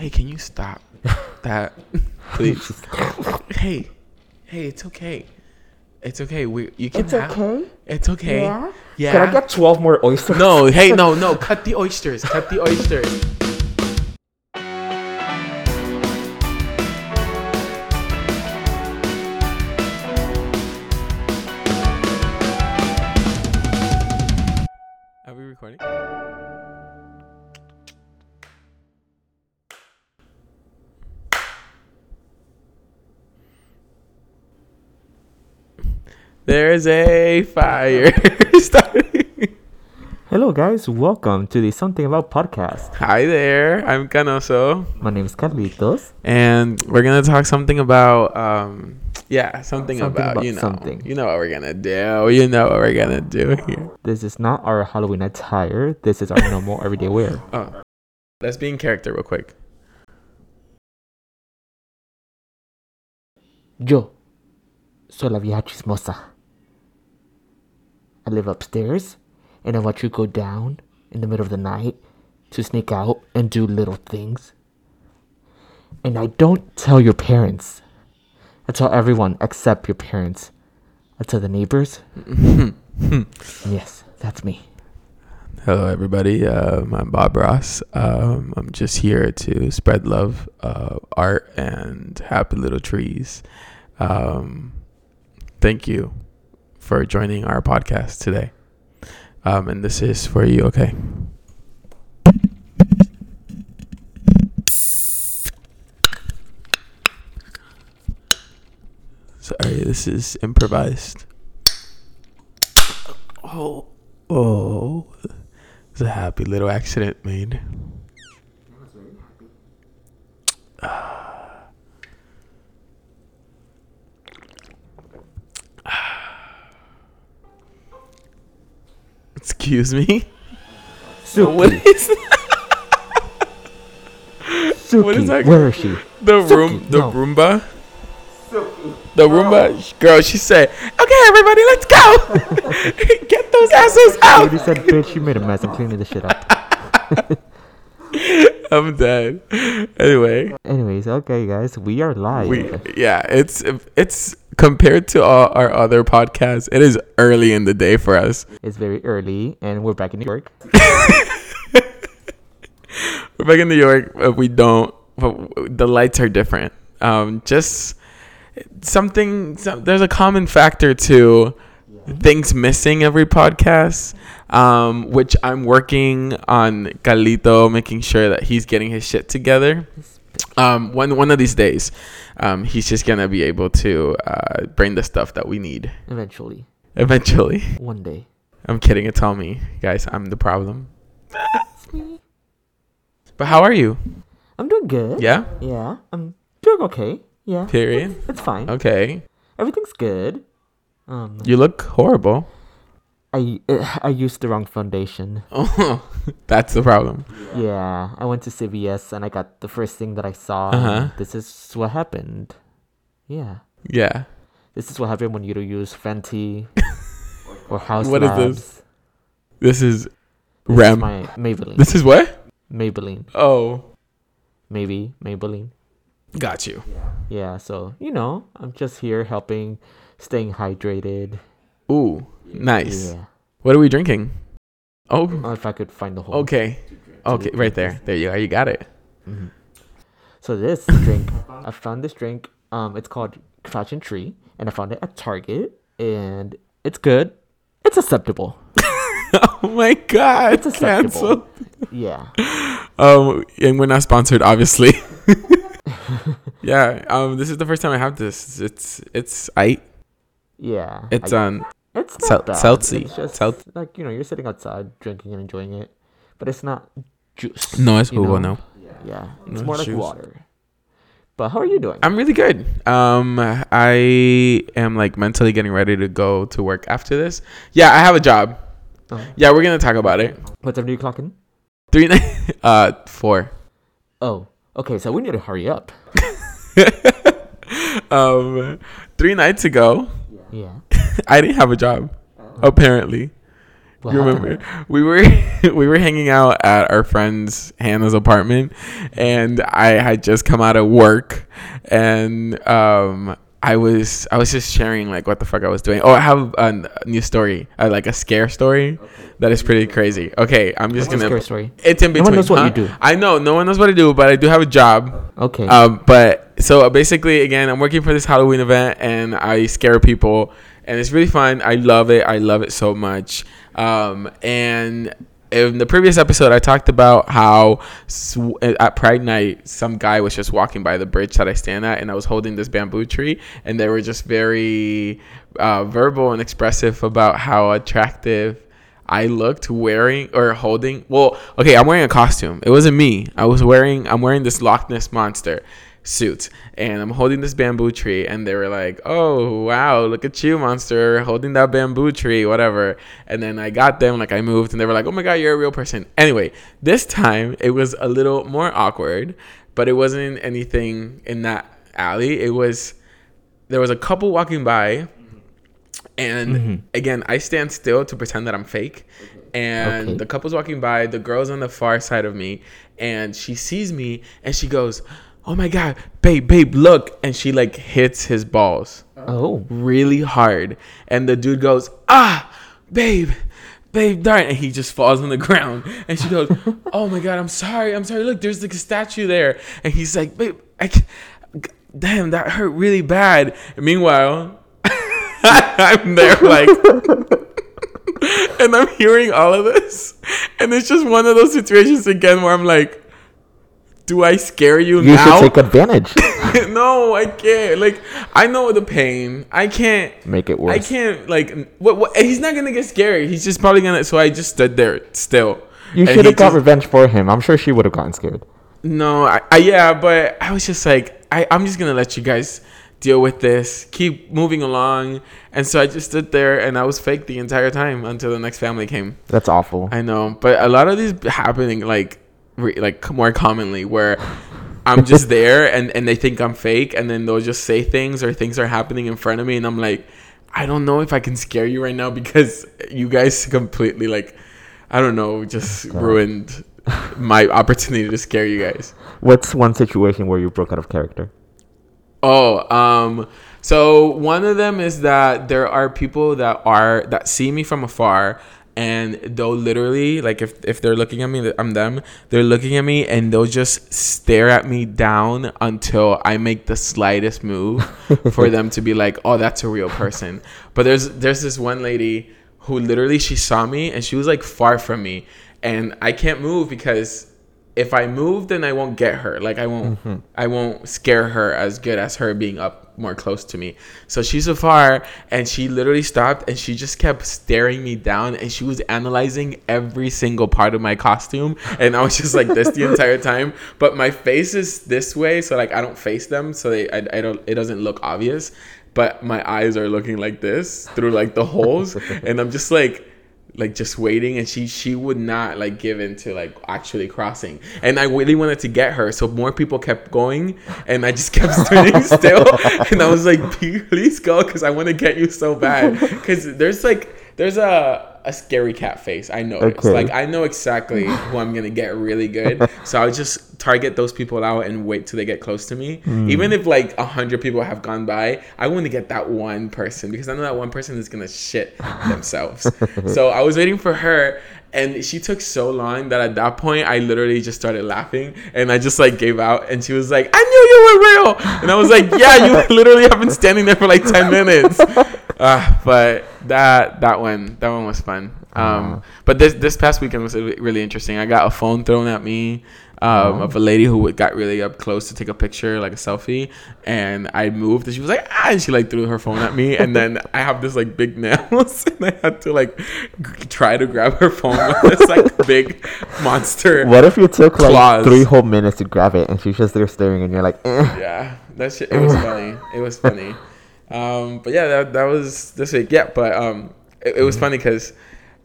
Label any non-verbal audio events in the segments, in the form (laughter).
Hey, can you stop (laughs) that, please? hey, hey, it's okay. It's okay. We you can It's have. okay. It's okay. Yeah? Yeah. Can I get 12 more oysters? No, hey, no, no. (laughs) Cut the oysters. Cut the oysters. There's a fire (laughs) starting. Hello, guys. Welcome to the Something About podcast. Hi there, I'm Canoso, My name is Carlitos. and we're gonna talk something about, um, yeah, something, Something about, about you know, something. you know what we're gonna do, you know what we're gonna do here. This is not our Halloween attire. This is our normal (laughs) everyday wear. Oh, let's be in character real quick. Yo soy la vieja chismosa. I live upstairs, and I watch you go down in the middle of the night to sneak out and do little things. And I don't tell your parents. I tell everyone except your parents. I tell the neighbors. (laughs) yes, that's me. Hello, everybody. Um, I'm Bob Ross. Um, I'm just here to spread love, uh, art, and happy little trees. Um, thank you for joining our podcast today. Um, and this is for you, okay? Sorry, this is improvised. Oh, oh. It's a happy little accident made. Excuse me. Suki, What is Suki, what is that? where is she? the room? The no. Roomba. The Roomba girl. She said, "Okay, everybody, let's go. (laughs) Get those assholes out." already said, bitch, you made a mess. I'm cleaning this shit up. (laughs) I'm dead. Anyway, Anyways, okay, guys, we are live. we yeah, it's it's compared to all our other podcasts, it is early in the day for us. It's very early, and we're back in New York. (laughs) We're back in New York, but we don't. But the lights are different. Um, just something. Some, there's a common factor to things missing every podcast. Um, which I'm working on Carlito, making sure that he's getting his shit together. Um, one one of these days, um, he's just gonna be able to uh, bring the stuff that we need Eventually, eventually. one day. I'm kidding. It's all me, guys. I'm the problem. (laughs) But how are you? I'm doing good. Yeah. Yeah, I'm doing okay. Yeah, Period. it's fine. Okay. Everything's good. Um, You look horrible. I uh, I used the wrong foundation. Oh, (laughs) that's the problem. Yeah, I went to CVS and I got the first thing that I saw. Uh-huh. This is what happened. Yeah, Yeah. this is what happened when you don't use Fenty (laughs) or House What is Labs. this? This is This is my Maybelline. This is what? Maybelline. Oh, Maybe Maybelline. got you. Yeah, so you know, I'm just here helping, staying hydrated. Ooh, nice. Yeah. What are we drinking? Oh, if I could find the hole. okay. Okay, right there. There you are. You got it. Mhm. So this (laughs) drink, I found this drink. Um, it's called Fashion Tree, and I found it at Target, and it's good. It's acceptable. (laughs) Oh my god. It's acceptable. Cancel. Yeah. (laughs) Um, and we're not sponsored, obviously. yeah. Um, this is the first time I have this. It's it's I. Yeah. It's I- um. It's Sel- not bad. Seltzy. It's just Sel- like you know, you're sitting outside drinking and enjoying it, but it's not juice. No es you jugo, know? no. Yeah, No it's more like juice. water. But how are you doing? I'm really good. Um, I am like mentally getting ready to go to work after this. Yeah, I have a job. Oh. Yeah, we're gonna talk about it. What time do you clock in? Three, ni- (laughs) uh, four. Oh, okay. So we need to hurry up. (laughs) um, three nights ago, Yeah. (laughs) I didn't have a job. Apparently, What you happened? remember (laughs) we were (laughs) we were hanging out at our friend's Hannah's apartment, and I had just come out of work, and um. I was I was just sharing like what the fuck I was doing. Oh, I have a new story, uh, like a scare story that is pretty crazy. Okay, I'm just What's gonna. scare story? It's in between. No one knows what huh? you do. I know no one knows what I do, but I do have a job. Okay. Um, but so basically, again, I'm working for this Halloween event, and I scare people, and it's really fun. I love it. I love it so much. Um, and in the previous episode, I talked about how sw- at Pride Night, some guy was just walking by the bridge that I stand at, and I was holding this bamboo tree, and they were just very uh, verbal and expressive about how attractive. I looked wearing or holding. Well, okay, I'm wearing a costume. It wasn't me. I was wearing. I'm wearing this Loch Ness monster suit, and I'm holding this bamboo tree. And they were like, "Oh wow, look at you, monster, holding that bamboo tree, whatever." And then I got them, like I moved, and they were like, "Oh my god, you're a real person." Anyway, this time it was a little more awkward, but it wasn't anything in that alley. It was there was a couple walking by and mm-hmm. again, I stand still to pretend that I'm fake. And Okay. the couple's walking by, the girl's on the far side of me, and she sees me and she goes, Oh my god, babe, babe, look. And she like hits his balls oh. really hard. And the dude goes, Ah, babe, babe, darn. And he just falls on the (laughs) ground. And she goes, (laughs) Oh my god, I'm sorry, I'm sorry. Look, there's like a statue there. And he's like, Babe, I can't. Damn, that hurt really bad. And meanwhile, (laughs) I'm there like and I'm hearing all of this. And it's just one of those situations again where I'm like, do I scare you, You now? You should take advantage. (laughs) no, I can't. Like, I know the pain. I can't. Make it worse. I can't. Like, what? What? He's not gonna get scary. He's just probably gonna. So I just stood there still. You should have got just- revenge for him. I'm sure she would have gotten scared. No, I, I yeah, but I was just like, I, I'm just gonna let you guys deal with this. Keep moving along. And so I just stood there and I was fake the entire time until the next family came. That's awful. I know, but a lot of these happening like re- like more commonly where I'm just there and and they think I'm fake and then they'll just say things or things are happening in front of me and I'm like I don't know if I can scare you right now because you guys completely like I don't know just ruined my opportunity to scare you guys. What's one situation where you broke out of character? Oh, um, so one of them is that there are people that are that see me from afar and they'll literally like if if they're looking at me, I'm them. They're looking at me and they'll just stare at me down until I make the slightest move (laughs) for them to be like, "Oh, that's a real person." But there's there's this one lady who literally she saw me and she was like far from me and I can't move because if I move, then I won't get her. Like I won't, mm-hmm. I won't scare her as good as her being up more close to me. So she's so far, and she literally stopped, and she just kept staring me down, and she was analyzing every single part of my costume, and I was just like this the entire (laughs) time. But my face is this way, so like I don't face them, so they, I, I don't, it doesn't look obvious. But my eyes are looking like this through like the holes, (laughs) and I'm just like like just waiting and she she would not like give in to like actually crossing. And i really wanted to get her so more people kept going and i just kept (laughs) standing still. And i was like please go because i want to get you so bad. Because there's like there's a a scary cat face. I know Okay. like i know exactly who i'm gonna get really good. (laughs) So i would just target those people out and wait till they get close to me. Hmm. Even if like a hundred people have gone by i want to get that one person because i know that one person is gonna shit themselves. (laughs) So i was waiting for her and she took so long that at that point i literally just started laughing and i just like gave out and she was like i knew you were real! And i was like yeah you literally have been standing there for like 10 minutes (laughs) uh, but that that one that one was fun um, but this this past weekend was really interesting i got a phone thrown at me um, of a lady who got really up close to take a picture, like a selfie, and I moved, and she was like, ah, and she like threw her phone at me, and then (laughs) I have this like big nails, (laughs) and I had to like g- try to grab her phone with this like (laughs) big monster. What if you took like three whole minutes to grab it and she's just there staring and you're like, eh. Yeah, that shit. It was funny. It was funny. Um, but yeah, that that was this week. Yeah, but um, it, it was funny because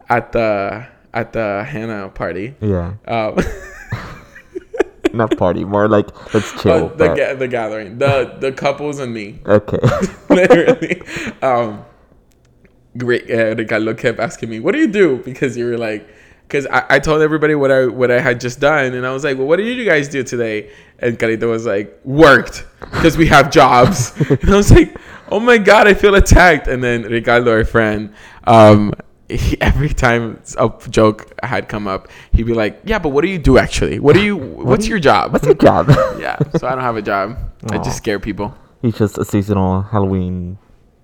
at the at the Hannah party, Yeah. um, (laughs) Not party, more like let's (laughs) chill. oh, the ga- the gathering, the the couples and me, okay. (laughs) literally. Um, great uh, Ricardo kept asking me, "What do you do?" Because you were like, because I, I told everybody what I what I had just done, and I was like, "Well, what did you guys do today?" And Carlito was like, "Worked," because we have jobs. and I was like, "Oh my god, I feel attacked." And then Ricardo, our friend, um, (laughs) he, every time a joke had come up, he'd be like, "Yeah, but what do you do actually? What do you? (laughs) What's your job?" What's your job? (laughs) yeah, so I don't have a job. I just scare people. He's just a seasonal Halloween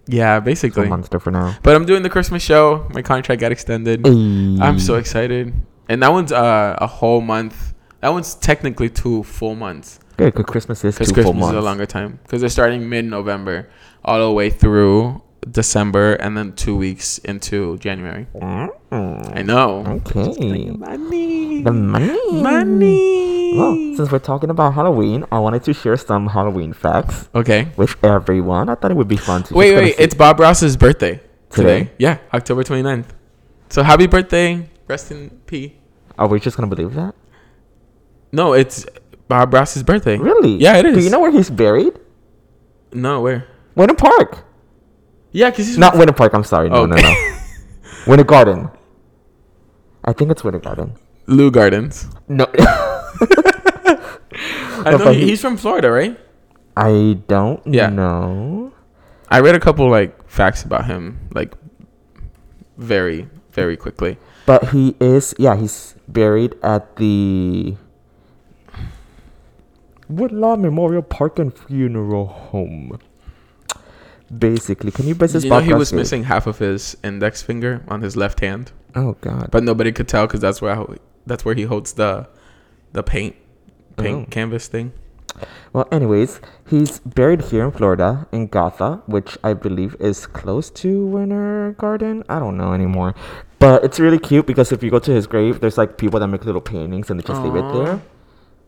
Yeah, basically. monster for now. But I'm doing the Christmas show. My contract got extended. I'm so excited. And that one's uh, a whole month. That one's technically two full months. good. Cause Christmas is two Because full Christmas is a longer time. Because they're starting mid November all the way through December and then two weeks into January. Mm, I know. Okay. Money. The money. Money. Well, since we're talking about Halloween, I wanted to share some Halloween facts Okay. with everyone. I thought it would be fun to. Wait, wait. see- It's Bob Ross's birthday today. Today? Yeah, October 29th. So happy birthday. Rest in peace. Are we just gonna believe that? No, it's Bob Ross's birthday. Really? Yeah, it is. Do you know where he's buried? No, where? Winter Park. Yeah, because he's Not Winter Park. I'm sorry. No, no, no. (laughs) Winter Garden. I think it's Winter Garden. Lou Gardens. No. (laughs) I know he- he's from Florida, right? I don't Yeah. know. I read a couple like facts about him, like very, very quickly. But he is, yeah, he's buried at the Woodlawn Memorial Park and Funeral Home. Basically, can you this you know he was missing half of his index finger on his left hand, Oh God! but nobody could tell because that's where that's where he holds the the paint paint Oh. canvas thing. Well, anyways, he's buried here in Florida in Gotha, which I believe is close to Winter Garden. I don't know anymore, but it's really cute because if you go to his grave, there's like people that make little paintings and they just leave it there.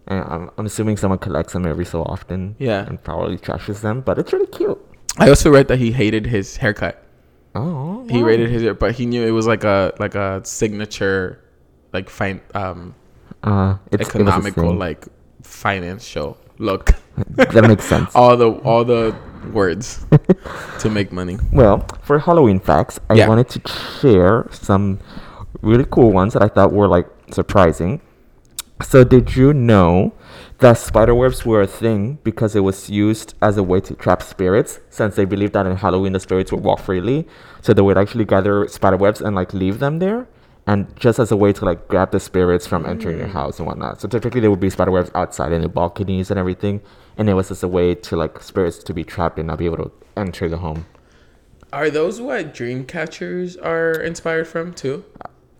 And I'm, I'm assuming someone collects them every so often. Yeah. and probably trashes them, but it's really cute. I also read that he hated his haircut. Oh, He wow. rated his, hair, but he knew it was like a like a signature, like fine um uh, it's, it was a economical like financial look. (laughs) that makes sense. (laughs) all the all the words (laughs) to make money. Well, for Halloween facts, I Yeah. wanted to share some really cool ones that I thought were like surprising. So, did you know that spiderwebs were a thing because it was used as a way to trap spirits? Since they believed that in Halloween the spirits would walk freely, so they would actually gather spiderwebs and like leave them there, and just as a way to like grab the spirits from entering your mm. house and whatnot. So typically there would be spiderwebs outside in the balconies and everything, and it was just a way to like spirits to be trapped and not be able to enter the home. Are those what dream catchers are inspired from too?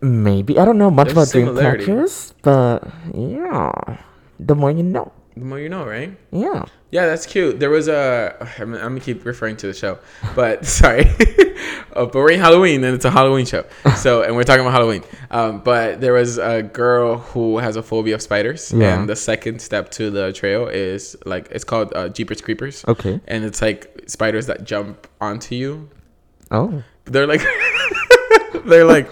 Maybe I don't know much There's about dream catchers, but yeah, the more you know. The more you know, right? Yeah. Yeah, that's cute. There was a. I'm, I'm gonna keep referring to the show, but (laughs) sorry. uh, (laughs) but we're in Halloween, and it's a Halloween show. (laughs) So, and we're talking about Halloween. Um, but there was a girl who has a phobia of spiders, Yeah. and the second step to the trail is like it's called uh, Jeepers Creepers. Okay. And it's like spiders that jump onto you. Oh. They're like. (laughs) they're like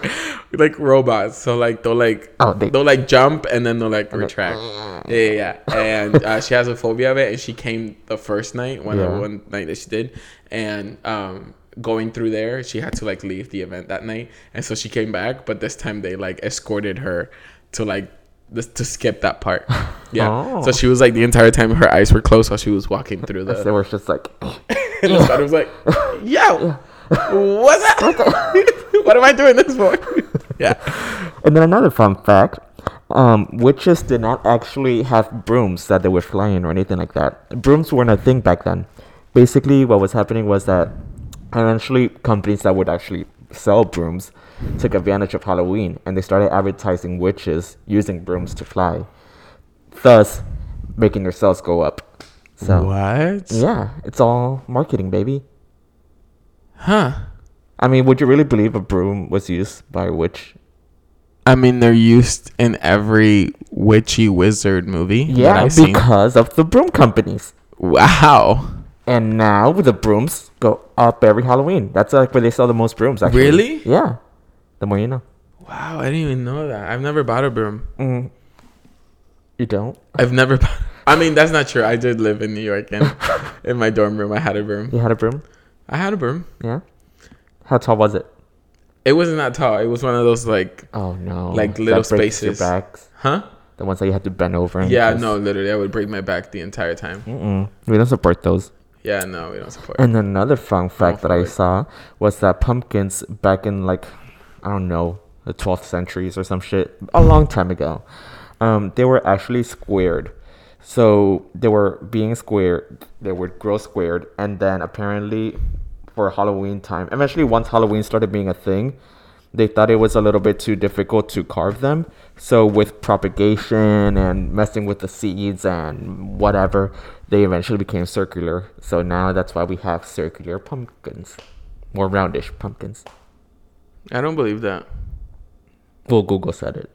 like robots. So like they'll like Oh, they- they'll like jump and then they'll like retract. (laughs) Yeah yeah, yeah. and uh, she has a phobia of it and she came the first night one Yeah. one night that she did. And um going through there she had to like leave the event that night. And so she came back but this time they like escorted her to like this, to skip that part. (laughs) Yeah. Oh. so she was like the entire time her eyes were closed while she was walking through the it was just like, and the was like yo what's (laughs) that (laughs) what am i doing this for (laughs) yeah and then another fun fact: um, witches did not actually have brooms that they were flying or anything like that. Brooms weren't a thing back then. Basically, what was happening was that eventually companies that would actually sell brooms took advantage of Halloween and they started advertising witches using brooms to fly, thus making their sales go up. So what yeah, it's all marketing, baby. Huh I mean, would you really believe a broom was used by a witch? I mean, they're used in every witchy wizard movie. Yeah, I've seen. because of the broom companies. Wow. And now the brooms go up every Halloween. That's like where they sell the most brooms. Actually, Really? Yeah. The more you know. Wow, I didn't even know that. I've never bought a broom. Mm. You don't? I've never. Bought, I mean, that's not true. I did live in New York, and (laughs) in my dorm room, I had a broom. You had a broom? I had a broom. Yeah. How tall was it? It wasn't that tall. It was one of those like, Oh no. Like That little your spaces. backs. huh? The ones that you have to bend over. And Yeah, just- no, literally, I would break my back the entire time. Mm-mm. We don't support those. Yeah, no, we don't support. And another fun fact that I saw was that pumpkins back in like I don't know the 12th centuries or some shit a long time ago, um, they were actually squared. So they were being squared. They would grow squared, and then apparently for Halloween time, eventually once Halloween started being a thing, they thought it was a little bit too difficult to carve them. So with propagation and messing with the seeds and whatever, they eventually became circular. So now that's why we have circular pumpkins, more roundish pumpkins. I don't believe that. Well, Google said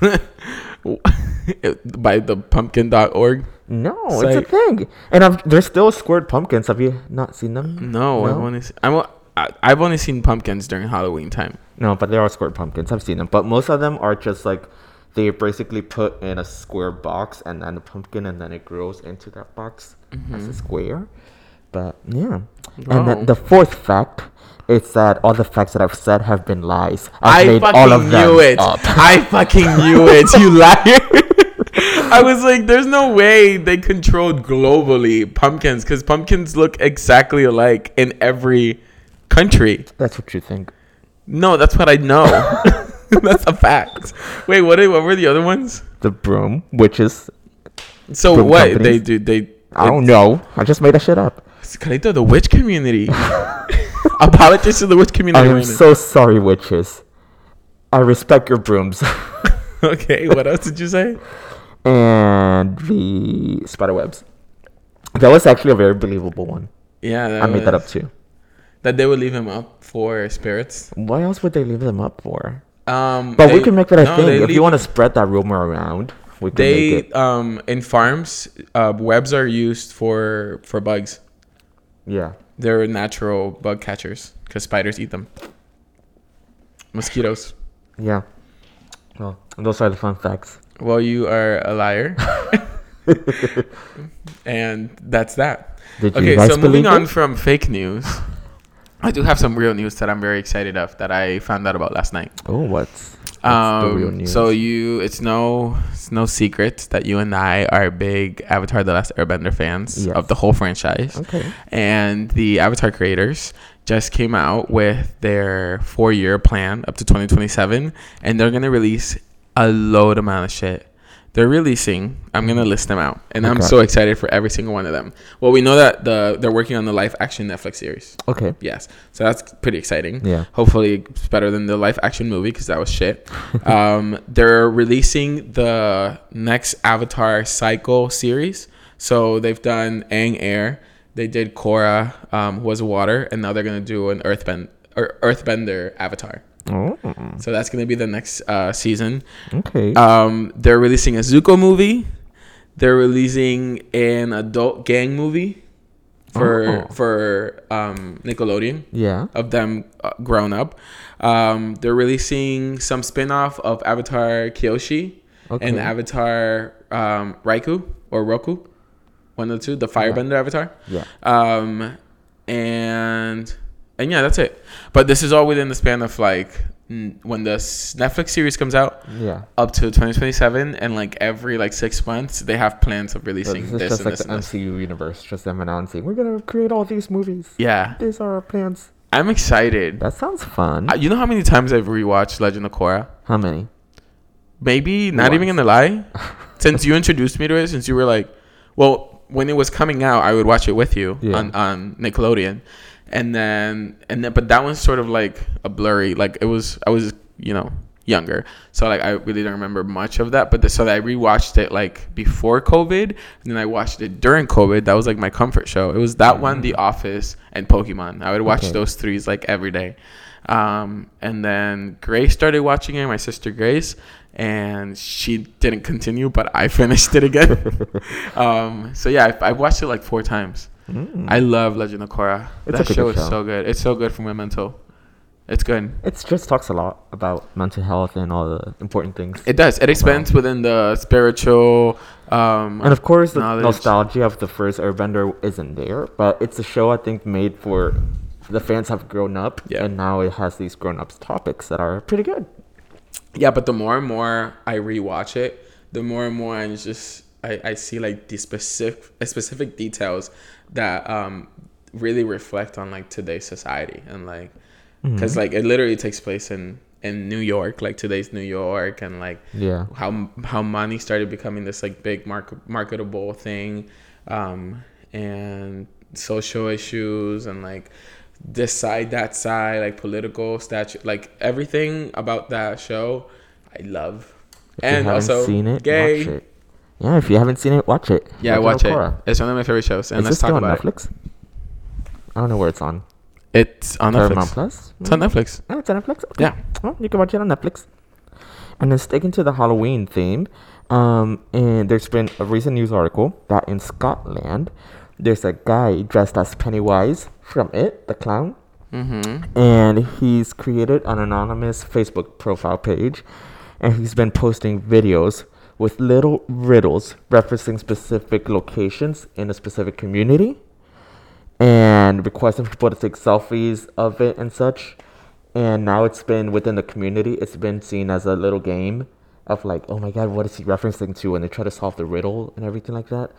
it. (laughs) (laughs) By the pumpkin.org? No, It's it's, like- a thing, and I've, there's still squared pumpkins. Have you not seen them? No, I've No? only se- I'm, I've only seen pumpkins during Halloween time. No, but there are squared pumpkins. I've seen them, but most of them are just like they basically put in a square box and then a pumpkin, and then it grows into that box as a mm-hmm. square. But yeah, and then the fourth fact is that all the facts that I've said have been lies. I I've made fucking all of them knew it. up. (laughs) I fucking knew it. You (laughs) liar. (laughs) I was like, there's no way they controlled globally pumpkins because pumpkins look exactly alike in every country. That's what you think. No, that's what I know. that's a fact. Wait, what? What were the other ones? The broom, witches. So Broom what companies? they do? They I don't know. I just made that shit up. Carlito, the witch community. (laughs) Apologies to the witch community. I am so sorry, witches. I respect your brooms. (laughs) okay, what else did you say? and the spider webs. That was actually a very believable one. Yeah, I made that up too. That they would leave him up for spirits. Why else would they leave them up for? Um, But we can make that a no, thing. If leave- you want to spread that rumor around, we can make they it. um in farms, uh, webs are used for for bugs. Yeah. They're natural bug catchers because spiders eat them. Mosquitoes. Yeah. Well, those are the fun facts. Well, you are a liar. and that's that. Did Okay, so moving on it? from fake news, I do have some real news that I'm very excited of that I found out about last night. Oh, what's, what's the real Um, so you, it's no, it's no secret that you and I are big Avatar: The Last Airbender fans Yes. of the whole franchise. okay. And the Avatar creators just came out with their four-year plan up to 2027, and they're gonna release a load amount of shit. They're releasing. I'm gonna list them out, and I'm so excited for every single one of them. Well, we know that the they're working on the live action Netflix series. Okay. Yes, so that's pretty exciting. Yeah. Hopefully, it's better than the live action movie because that was shit. (laughs) um, they're releasing the next Avatar Cycle series. So they've done Aang Air, they did Korra, um, who was water, and now they're gonna do an Earthbend or Earthbender Avatar. Oh, So that's gonna be the next uh, season. okay. Um, they're releasing a Zuko movie. They're releasing an adult gang movie for Oh. for um, Nickelodeon yeah. of them uh, grown up. Um, they're releasing some spin-off of Avatar Kyoshi Okay. and Avatar um, Raikou or Roku, one of the two, the Firebender Avatar. Yeah. Um, and and yeah, that's it. But this is all within the span of like n- when the Netflix series comes out Yeah. up to 2027, and like every like six months they have plans of releasing this is this just and like this the and this. MCU universe, just them announcing we're gonna create all these movies. Yeah, These are our plans. I'm excited. That sounds fun. Uh, You know how many times I've rewatched Legend of Korra? How many? Maybe not even Once. gonna lie. since you (laughs) introduced me to it, since you were like, well, when it was coming out, I would watch it with you Yeah. on on Nickelodeon, and then and then, but that one's sort of like a blurry. Like it was, I was you know younger, so like I really don't remember much of that. But the, so I rewatched it like before COVID, and then I watched it during COVID. That was like my comfort show. It was that one, mm. The Office, and Pokemon. I would watch Okay. those threes like every day. Um, and then Grace started watching it, my sister Grace, and she didn't continue, but I (laughs) finished it again. (laughs) um, so yeah, I, I've watched it like four times. Mm. I love Legend of Korra. It's that a good show is show. so good. It's so good for my mental. It's good. It just talks a lot about mental health and all the important things. It does. It expands within the spiritual. Um, and of course, the nostalgia of the first Airbender isn't there, but it's a show I think made for the fans have grown up, Yeah. and now it has these grown ups topics that are pretty good. Yeah, but the more and more I rewatch it, the more and more I just I, I see like the specific specific details that um really reflect on like today's society and like because like it literally takes place in in New York, like today's New York, and like Yeah. how how money started becoming this like big market marketable thing, um, and social issues and like this side that side like political statue like everything about that show I love. If and you haven't also seen it, gay. watch it. Yeah, if you haven't seen it, watch it. Yeah, Watch watch it. It's one of my favorite shows, and Is let's this still talk on about it. Netflix? I don't know where it's on. It's on Paramount Netflix. Plus. It's on Netflix. Oh, it's on Netflix. Okay. Yeah. Well, you can watch it on Netflix. And then sticking to the Halloween theme, um, and there's been a recent news article that in Scotland, there's a guy dressed as Pennywise from It, the clown, Mm-hmm. and he's created an anonymous Facebook profile page, and he's been posting videos with little riddles referencing specific locations in a specific community, and requesting people to take selfies of it and such. And now it's been within the community. It's been seen as a little game of like, oh my god, what is he referencing to? And they try to solve the riddle and everything like that.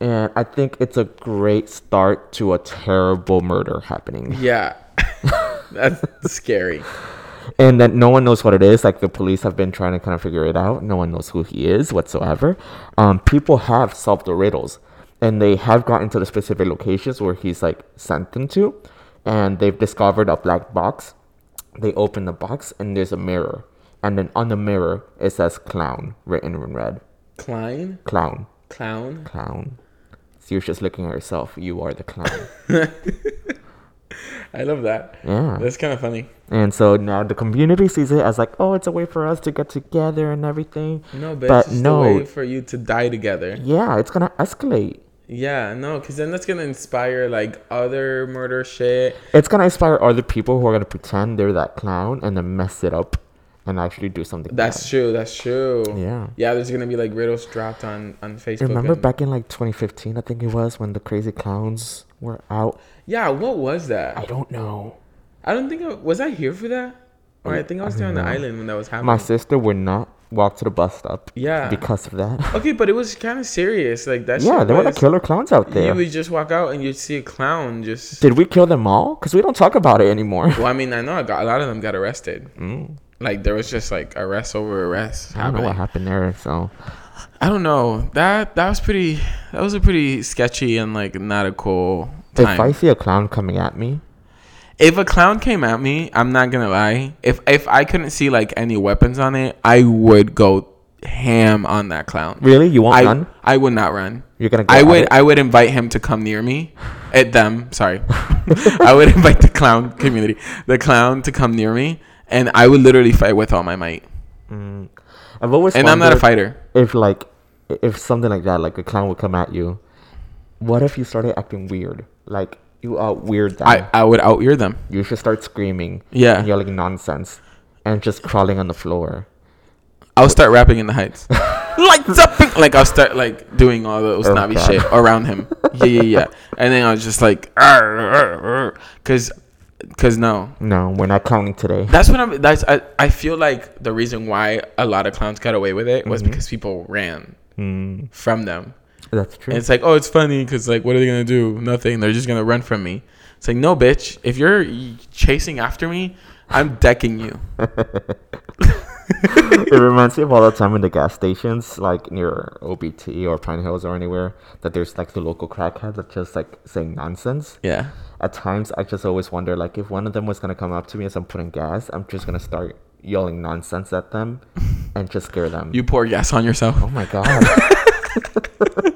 And I think it's a great start to a terrible murder happening. Yeah, (laughs) that's scary. and that no one knows what it is. Like the police have been trying to kind of figure it out. No one knows who he is whatsoever. Um, people have solved the riddles, and they have gotten to the specific locations where he's like sent them to, and they've discovered a black box. They open the box, and there's a mirror, and then on the mirror it says "clown" written in red. Klein, Clown, clown. clown. So you're just looking at yourself. You are the clown. (laughs) I love that. Yeah. That's kind of funny. And so now the community sees it as like, oh, it's a way for us to get together and everything. No, But it's no. way for you to die together. Yeah, it's gonna escalate. Yeah, no, because then that's gonna inspire like other murder shit. It's gonna inspire other people who are gonna pretend they're that clown and then mess it up and actually do something. That's bad. true. That's true. Yeah. Yeah, there's gonna be like riddles dropped on on Facebook. Remember and- back in like 2015, I think it was when the crazy clowns were out. Yeah, what was that? I don't know. I don't think I was I here for that, or I think I was I there on the island when that was happening. My sister would not walk to the bus stop yeah. because of that. okay, but it was kind of serious. Like that. yeah, there were was, like killer clowns out there. You would just walk out and you'd see a clown just. Did we kill them all? Because we don't talk about it anymore. Well, I mean, I know I got a lot of them got arrested. Mm. Like there was just like arrest over arrest. I don't know what happened there. So I don't know. That that was pretty. That was a pretty sketchy and like not a cool time. if I see a clown coming at me, if a clown came at me, I'm not gonna lie. If if I couldn't see like any weapons on it, I would go ham on that clown. really, you won't I run? I would not run. You're gonna. Go I would it? I would invite him to come near me. At them, sorry. (laughs) I would invite the clown community, the clown to come near me, and I would literally fight with all my might. Mm. I've always And I'm not a fighter. If like, if something like that, like a clown would come at you, what if you started acting weird? Like you out weird them. I, I would out ear them. you should start screaming Yeah. and yelling nonsense, and just crawling on the floor. I'll start rapping in the heights. (laughs) Lights up, like I'll start like doing all those Oh, God. shit around him. Yeah, yeah, yeah. (laughs) And then I was just like, because, because no, No, we're not clowning today. that's what I'm. That's I. I feel like the reason why a lot of clowns got away with it was Mhm. because people ran Mm, from them. that's true. And it's like, oh, it's funny because like, what are they gonna do? Nothing. They're just gonna run from me. It's like, no, bitch. If you're chasing after me, I'm decking you. (laughs) (laughs) it reminds me of all the time in the gas stations, like near OBT or Pine Hills or anywhere, that there's like the local crackheads that just like saying nonsense. Yeah. At times, I just always wonder, like, if one of them was gonna come up to me as I'm putting gas, I'm just gonna start yelling nonsense at them (laughs) and just scare them. You pour gas on yourself. oh my god! (laughs)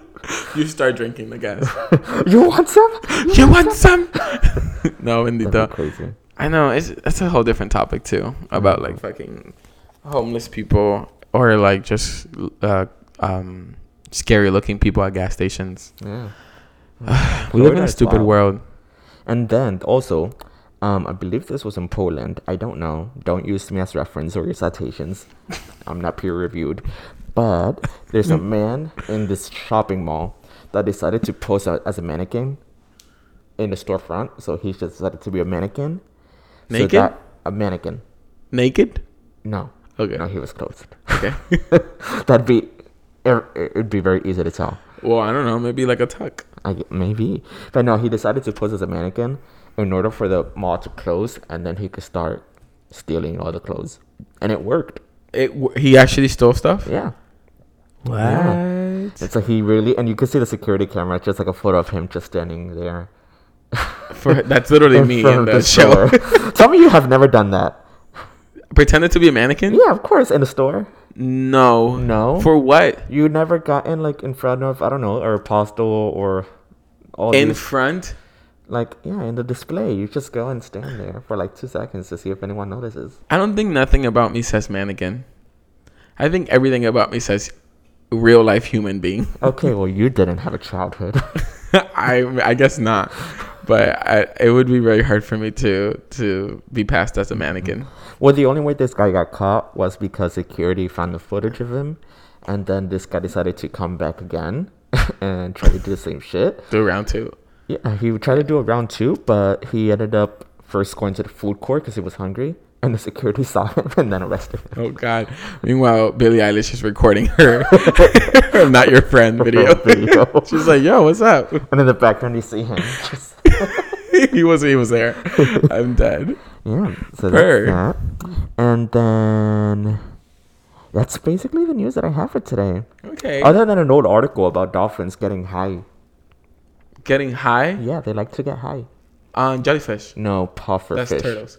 You start drinking the gas. you want some? you want some? no, That'd be crazy. I know. It's that's a whole different topic too about mm-hmm. like fucking homeless people or like just uh, um, scary looking people at gas stations. Yeah. (sighs) (sighs) We live in a stupid wild. world. And then also, um, I believe this was in Poland. I don't know. Don't use me as reference or your citations. (laughs) I'm not peer reviewed. But there's a (laughs) man in this shopping mall that decided to pose as a mannequin in the storefront, so he just decided to be a mannequin. So Naked? that- a mannequin. Naked? No. Okay. No, he was clothed. Okay. (laughs) That'd be. It, it'd be very easy to tell. well, I don't know. Maybe like a tuck. I maybe, but no, he decided to pose as a mannequin in order for the mall to close, and then he could start stealing all the clothes, and it worked. It. He actually stole stuff. Yeah. What? It's like he really, and you can see the security camera, just like a photo of him just standing there. For that's literally (laughs) me in the show. (laughs) Some of you have never done that. Pretended to be a mannequin? Yeah, of course, in the store. No. No. For what? You never gotten like in front of I don't know, or apostle or all In these front? like yeah in the display. You just go and stand there for like two seconds to see if anyone notices. I don't think nothing about me says mannequin. I think everything about me says real life human being. Okay, (laughs) well you didn't have a childhood. (laughs) I I guess not. (laughs) But I, it would be very hard for me to to be passed as a mm-hmm. mannequin. well, the only way this guy got caught was because security found the footage of him, and then this guy decided to come back again (laughs) and try to do the same shit. Do round two. Yeah, he tried to do a round two, but he ended up first going to the food court because he was hungry, and the security saw him (laughs) and then arrested him. Oh God! Meanwhile, Billie Eilish is recording her, (laughs) "Not Your Friend" (laughs) video. Video. She's like, "Yo, what's up?" And in the background, you see him. Just, he was he was there. I'm dead. yeah, so Purr. that's that. And then that's basically the news that I have for today. Okay. Other than an old article about dolphins getting high. Getting high Yeah, they like to get high. on jellyfish. No, puffer That's fish. turtles.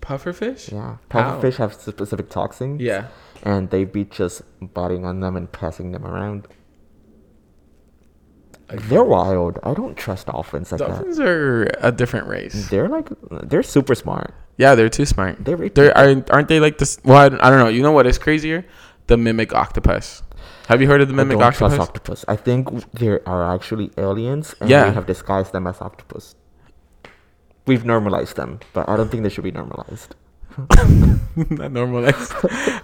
Pufferfish. Yeah, Pufferfish have specific toxins. Yeah. and they be just biting on them and passing them around. They're wild. I don't trust dolphins like that. Dolphins are a different race. They're like they're super smart. Yeah, they're too smart. They rape They're aren't, aren't they like this? Well, I, don't- I don't know. You know what is crazier? The mimic octopus. Have you heard of the I mimic don't octopus? trust octopus. I think there are actually aliens, and Yeah. we have disguised them as octopus. We've normalized them, but I don't think they should be normalized. (laughs) Not normalized.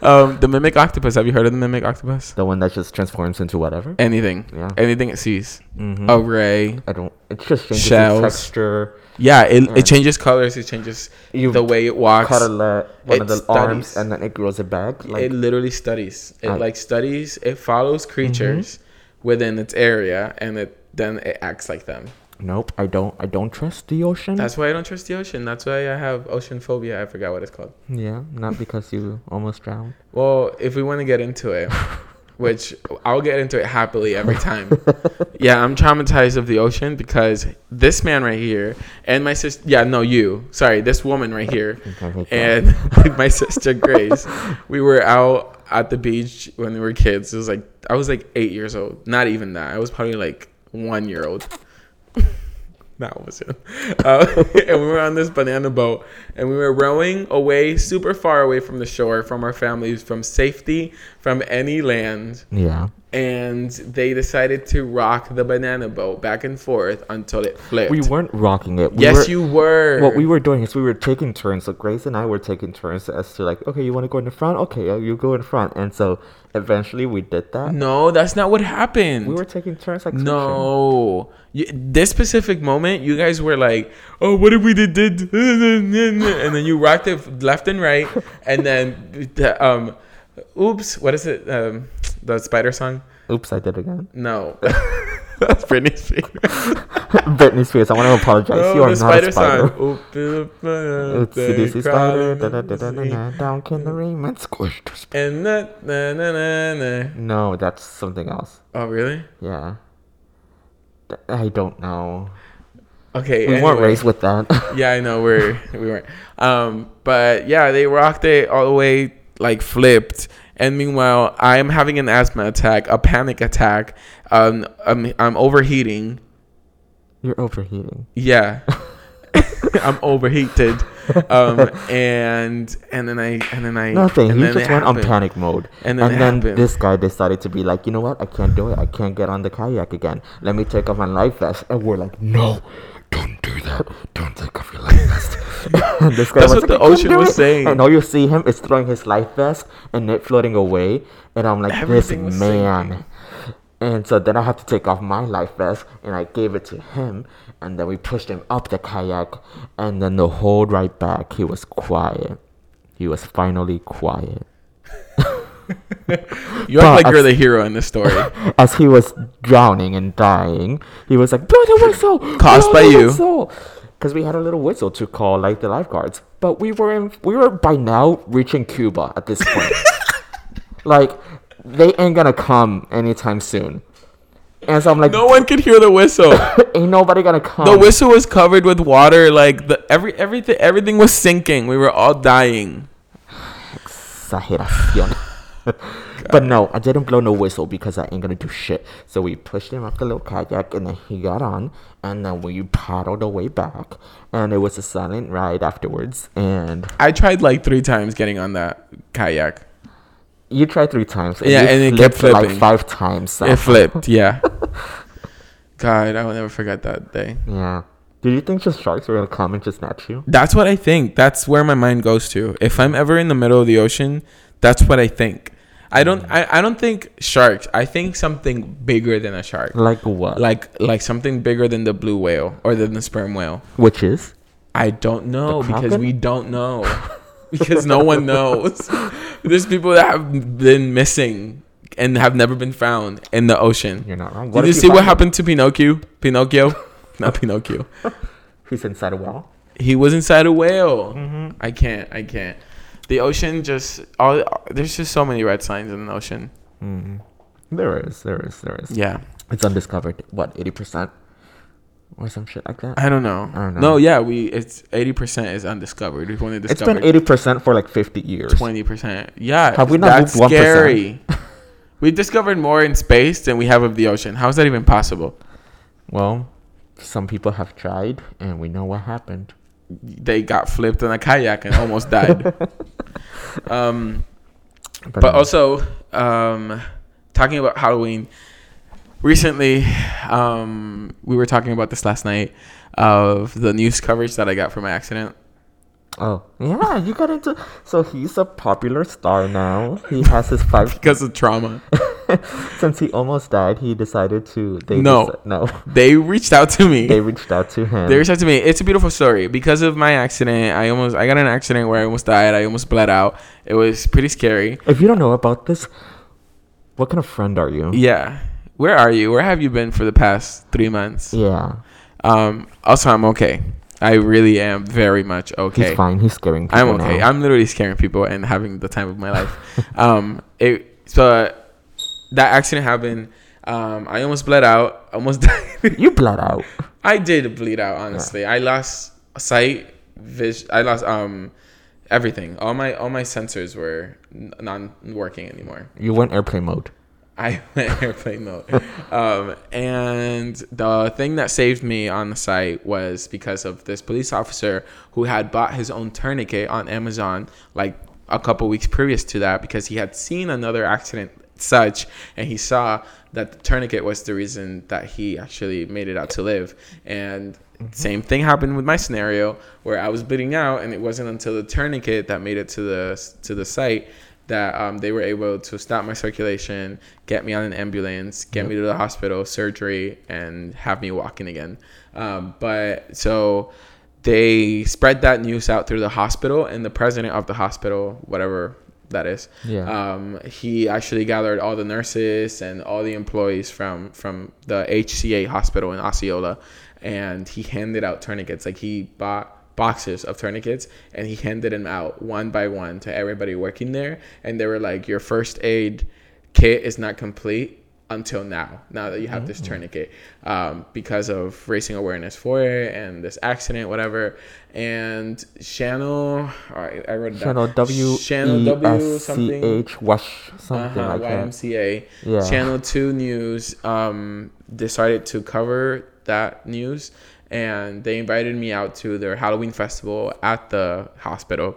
um, the mimic octopus. Have you heard of the mimic octopus? The one that just transforms into whatever. Anything. Yeah. Anything it sees. Mhm. A ray. I don't. It just changes Shells. its texture. Yeah, it, Yeah. it changes colors. It changes You the way it walks. cut a le- one of It the arms, and then it grows it back. Like it literally studies. It I- Mm-hmm. like studies. It follows creatures within its area, and it then it acts like them. Nope, I don't. I don't trust the ocean. That's why I don't trust the ocean. That's why I have ocean phobia. I forgot what it's called. yeah, not (laughs) because you almost drowned. Well, if we want to get into it, (laughs) which I'll get into it happily every time. (laughs) yeah, I'm traumatized of the ocean because this man right here and my sister. Yeah, no, you. Sorry, this woman right here and my sister Grace. We were out at the beach when we were kids. It was like I was like eight years old. Not even that. I was probably like one year old. That was it. Uh, (laughs) and we were on this banana boat, and we were rowing away, super far away from the shore, from our families, from safety, from any land. yeah. And they decided to rock the banana boat back and forth until it flipped. We weren't rocking it. We yes, were, you were. What we were doing is we were taking turns. So Grace and I were taking turns as to like, okay, you want to go in the front? Okay, you go in front. And so eventually we did that. No, that's not what happened. We were taking turns like. No, you, this specific moment, you guys were like, "Oh, what if we did did?" And then you rocked it left and right, (laughs) and then the, um, oops, what is it? Um, the spider song? Oops, I did it again. No, (laughs) that's Britney Spears. (laughs) Britney Spears, I want to apologize. No, you are not spider a spider. song. Open up, It's they spider. Down can the Raymond squish. the sp- And na, na, na, na, na. No, that's something else. Oh, really? Yeah. I don't know. Okay. We weren't raised with that. yeah, I know we're we weren't. Um, but yeah, they rocked it all the way, like flipped. And meanwhile, I'm having an asthma attack, a panic attack. Um, I'm I'm overheating. You're overheating. Yeah, (laughs) (laughs) I'm overheated. Um, and and then I and then I Nothing. And He then just went on panic mode. And then it then happened. this guy decided to be like, you know what? I can't do it. I can't get on the kayak again. Let me take off my life vest. And we're like, no, don't do that. Don't take off your life vest. (laughs) this guy That's was what like, the ocean was saying. And all you see him is throwing his life vest and it floating away. And I'm like, Everything this man. sinking. And so then I have to take off my life vest and I gave it to him. And then we pushed him up the kayak. And then the whole ride back, he was quiet. He was finally quiet. (laughs) You But act like I- you're the hero in this story. (laughs) As he was drowning and dying, he was like, blow the whistle! (laughs) Caused by you. Because we had a little whistle to call like the lifeguards. But we were in, we were by now reaching Cuba at this point. (laughs) like, they ain't gonna come anytime soon. And so I'm like, no one could hear the whistle. ain't nobody gonna come. The whistle was covered with water. Like the every everything everything was sinking. We were all dying. (sighs) Exageración. (laughs) but no, I didn't blow no whistle because I ain't gonna do shit. So we pushed him up the little kayak and then he got on and then we paddled away back and it was a silent ride afterwards and I tried like three times getting on that kayak. you tried three times Yeah, you and it kept flipped like flipping. five times. so- It flipped. (laughs) Yeah. God, I will never forget that day. Yeah. Did you think just sharks were gonna come and just snatch you? That's what I think. That's where my mind goes to. If I'm ever in the middle of the ocean, that's what I think. I don't. I, I don't think sharks. I think something bigger than a shark. Like what? Like like something bigger than the blue whale or than the sperm whale. Which is? I don't know because we don't know. (laughs) because no one knows. There's people that have been missing and have never been found in the ocean. You're not wrong. Did you see what happened to Pinocchio? Pinocchio? (laughs) Not Pinocchio. He's inside a whale. He was inside a whale. Mm-hmm. I can't. I can't. The ocean just all. There's just so many red signs in the ocean. Mm. There is, there is, there is. Yeah. It's undiscovered. What, 80%? Or some shit like that? I don't know. I don't know. No, yeah, we it's eighty percent is undiscovered. We've only It's discovered been 80% for like 50 years. twenty percent. Yeah, Have we not that's moved 1%? scary. (laughs) We've discovered more in space than we have of the ocean. How is that even possible? Well, some people have tried, and we know what happened. They got flipped on a kayak and almost died. (laughs) um, But, but also, um, talking about Halloween. Recently, um, we were talking about this last night of the news coverage that I got from my accident. Oh, yeah, you got into. So he's a popular star now. He has his five. (laughs) because of trauma. (laughs) (laughs) Since he almost died, he decided to. They No. deci- no. (laughs) They reached out to me. They reached out to him. They reached out to me. It's a beautiful story. Because of my accident, I almost I got an accident where I almost died. I almost bled out. It was pretty scary. if you don't know about this, what kind of friend are you? Yeah. Where are you? Where have you been for the past three months? Yeah. Um. Also, I'm okay. I really am very much okay. He's fine. He's scaring people. I'm okay. Now. I'm literally scaring people and having the time of my life. (laughs) um. It. So that accident happened. Um. I almost bled out. Almost (laughs) died. you bled out. I did bleed out. Honestly, I lost sight. Vis. I lost um everything. All my all my sensors were n- non working anymore. You went airplane mode. I (laughs) went airplane mode. Um, and the thing that saved me on the site was because of this police officer who had bought his own tourniquet on Amazon like a couple weeks previous to that because he had seen another accident such and he saw that the tourniquet was the reason that he actually made it out to live. And same thing happened with my scenario where I was bleeding out and it wasn't until the tourniquet that made it to the to the site that um, they were able to stop my circulation, get me on an ambulance, get me to the hospital, surgery, and have me walking again. Um, but so they spread that news out through the hospital, and the president of the hospital, whatever that is, Yeah. um, he actually gathered all the nurses and all the employees from from the HCA hospital in Osceola, and he handed out tourniquets. Like he bought boxes of tourniquets and he handed them out one by one to everybody working there and they were like your first aid kit is not complete until now now that you have this tourniquet um, because of raising awareness for it and this accident whatever and channel all right i wrote it down. Channel W channel E w something H Wash something uh-huh, like that. YMCA. Yeah. Channel 2 News um, decided to cover that news and they invited me out to their Halloween festival at the hospital.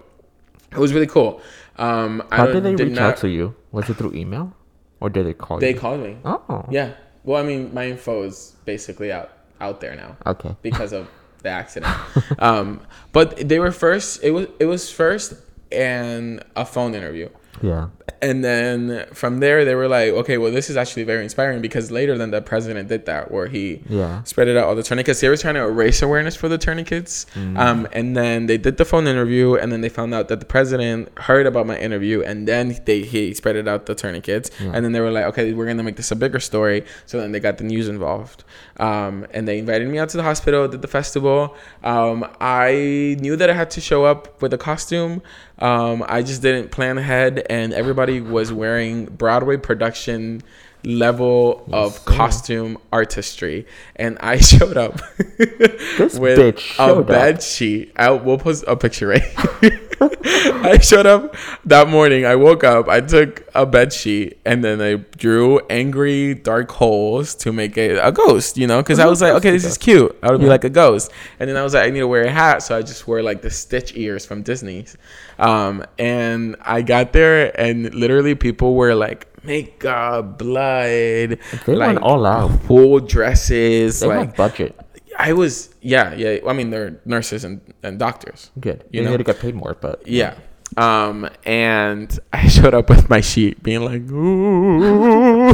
It was really cool. Um, How did they reach not- out to you? Was it through email, or did they call They you? They called me. oh. Yeah. Well, I mean, my info is basically out out there now Okay. (laughs) because of the accident. um, but they were first. It was it was first and a phone interview. Yeah. And then from there, they were like, okay, well, this is actually very inspiring because later then the president did that where he Yeah. spread it out all the tourniquets. They were trying to erase awareness for the tourniquets. Mm. Um, and then they did the phone interview, and then they found out that the president heard about my interview, and then they he spread it out the tourniquets. Yeah. And then they were like, okay, we're gonna make this a bigger story. So then they got the news involved, um, and they invited me out to the hospital, did the festival. Um, I knew that I had to show up with a costume. Um, I just didn't plan ahead, and everybody was wearing Broadway production level of costume artistry, and I (laughs) showed up with bitch a bed up. sheet. I will post a picture right. (laughs) I showed up that morning. I woke up. I took a bed sheet and then I drew angry dark holes to make it a ghost. You know, because I was like, okay, this is cute. I would be like a ghost. And then I was like, I need to wear a hat, so I just wore like the Stitch ears from Disney's. Um, and I got there, and literally people were like makeup, blood, They like went all out. full dresses, They like budget. I was, yeah, yeah. I mean, they're nurses and, and doctors. Good. You know? need to get paid more, but Yeah. Um, and (laughs) I showed up with my sheet, being like, "Ooh." (laughs)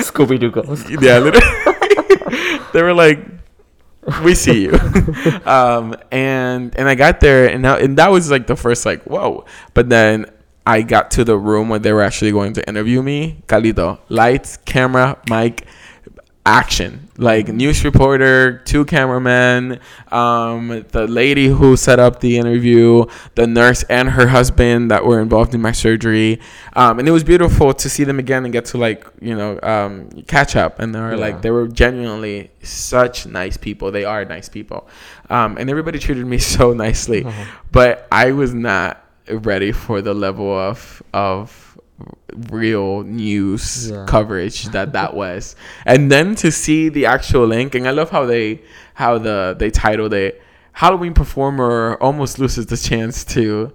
Scooby Doo ghost. (laughs) yeah. Literally. they were like, "We see you." um, and and I got there, and that, and that was like the first like, whoa. But then I got to the room where they were actually going to interview me. Calito, lights, camera, mic, action. Like news reporter, two cameramen, um, the lady who set up the interview, the nurse and her husband that were involved in my surgery. Um, and it was beautiful to see them again and get to like, you know, um, catch up. And they were Yeah. like, they were genuinely such nice people. They are nice people. Um, and everybody treated me (laughs) so nicely. Uh-huh. But I was not ready for the level of, of, real news Yeah. coverage (laughs) that that was and then to see the actual link and i love how they how the they titled it halloween performer almost loses the chance to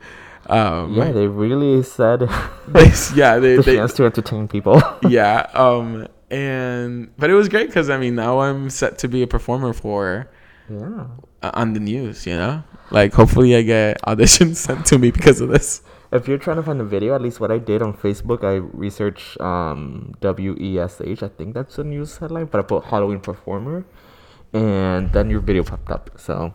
um Yeah, they really said (laughs) they, yeah they, the they chance to entertain people. (laughs) yeah um and but it was great because i mean now i'm set to be a performer for yeah. uh, on the news you know like hopefully i get auditions (laughs) sent to me because of this If you're trying to find a video, at least what I did on Facebook, I researched um, WESH. I think that's a news headline, but I put Halloween performer, and then your video popped up. So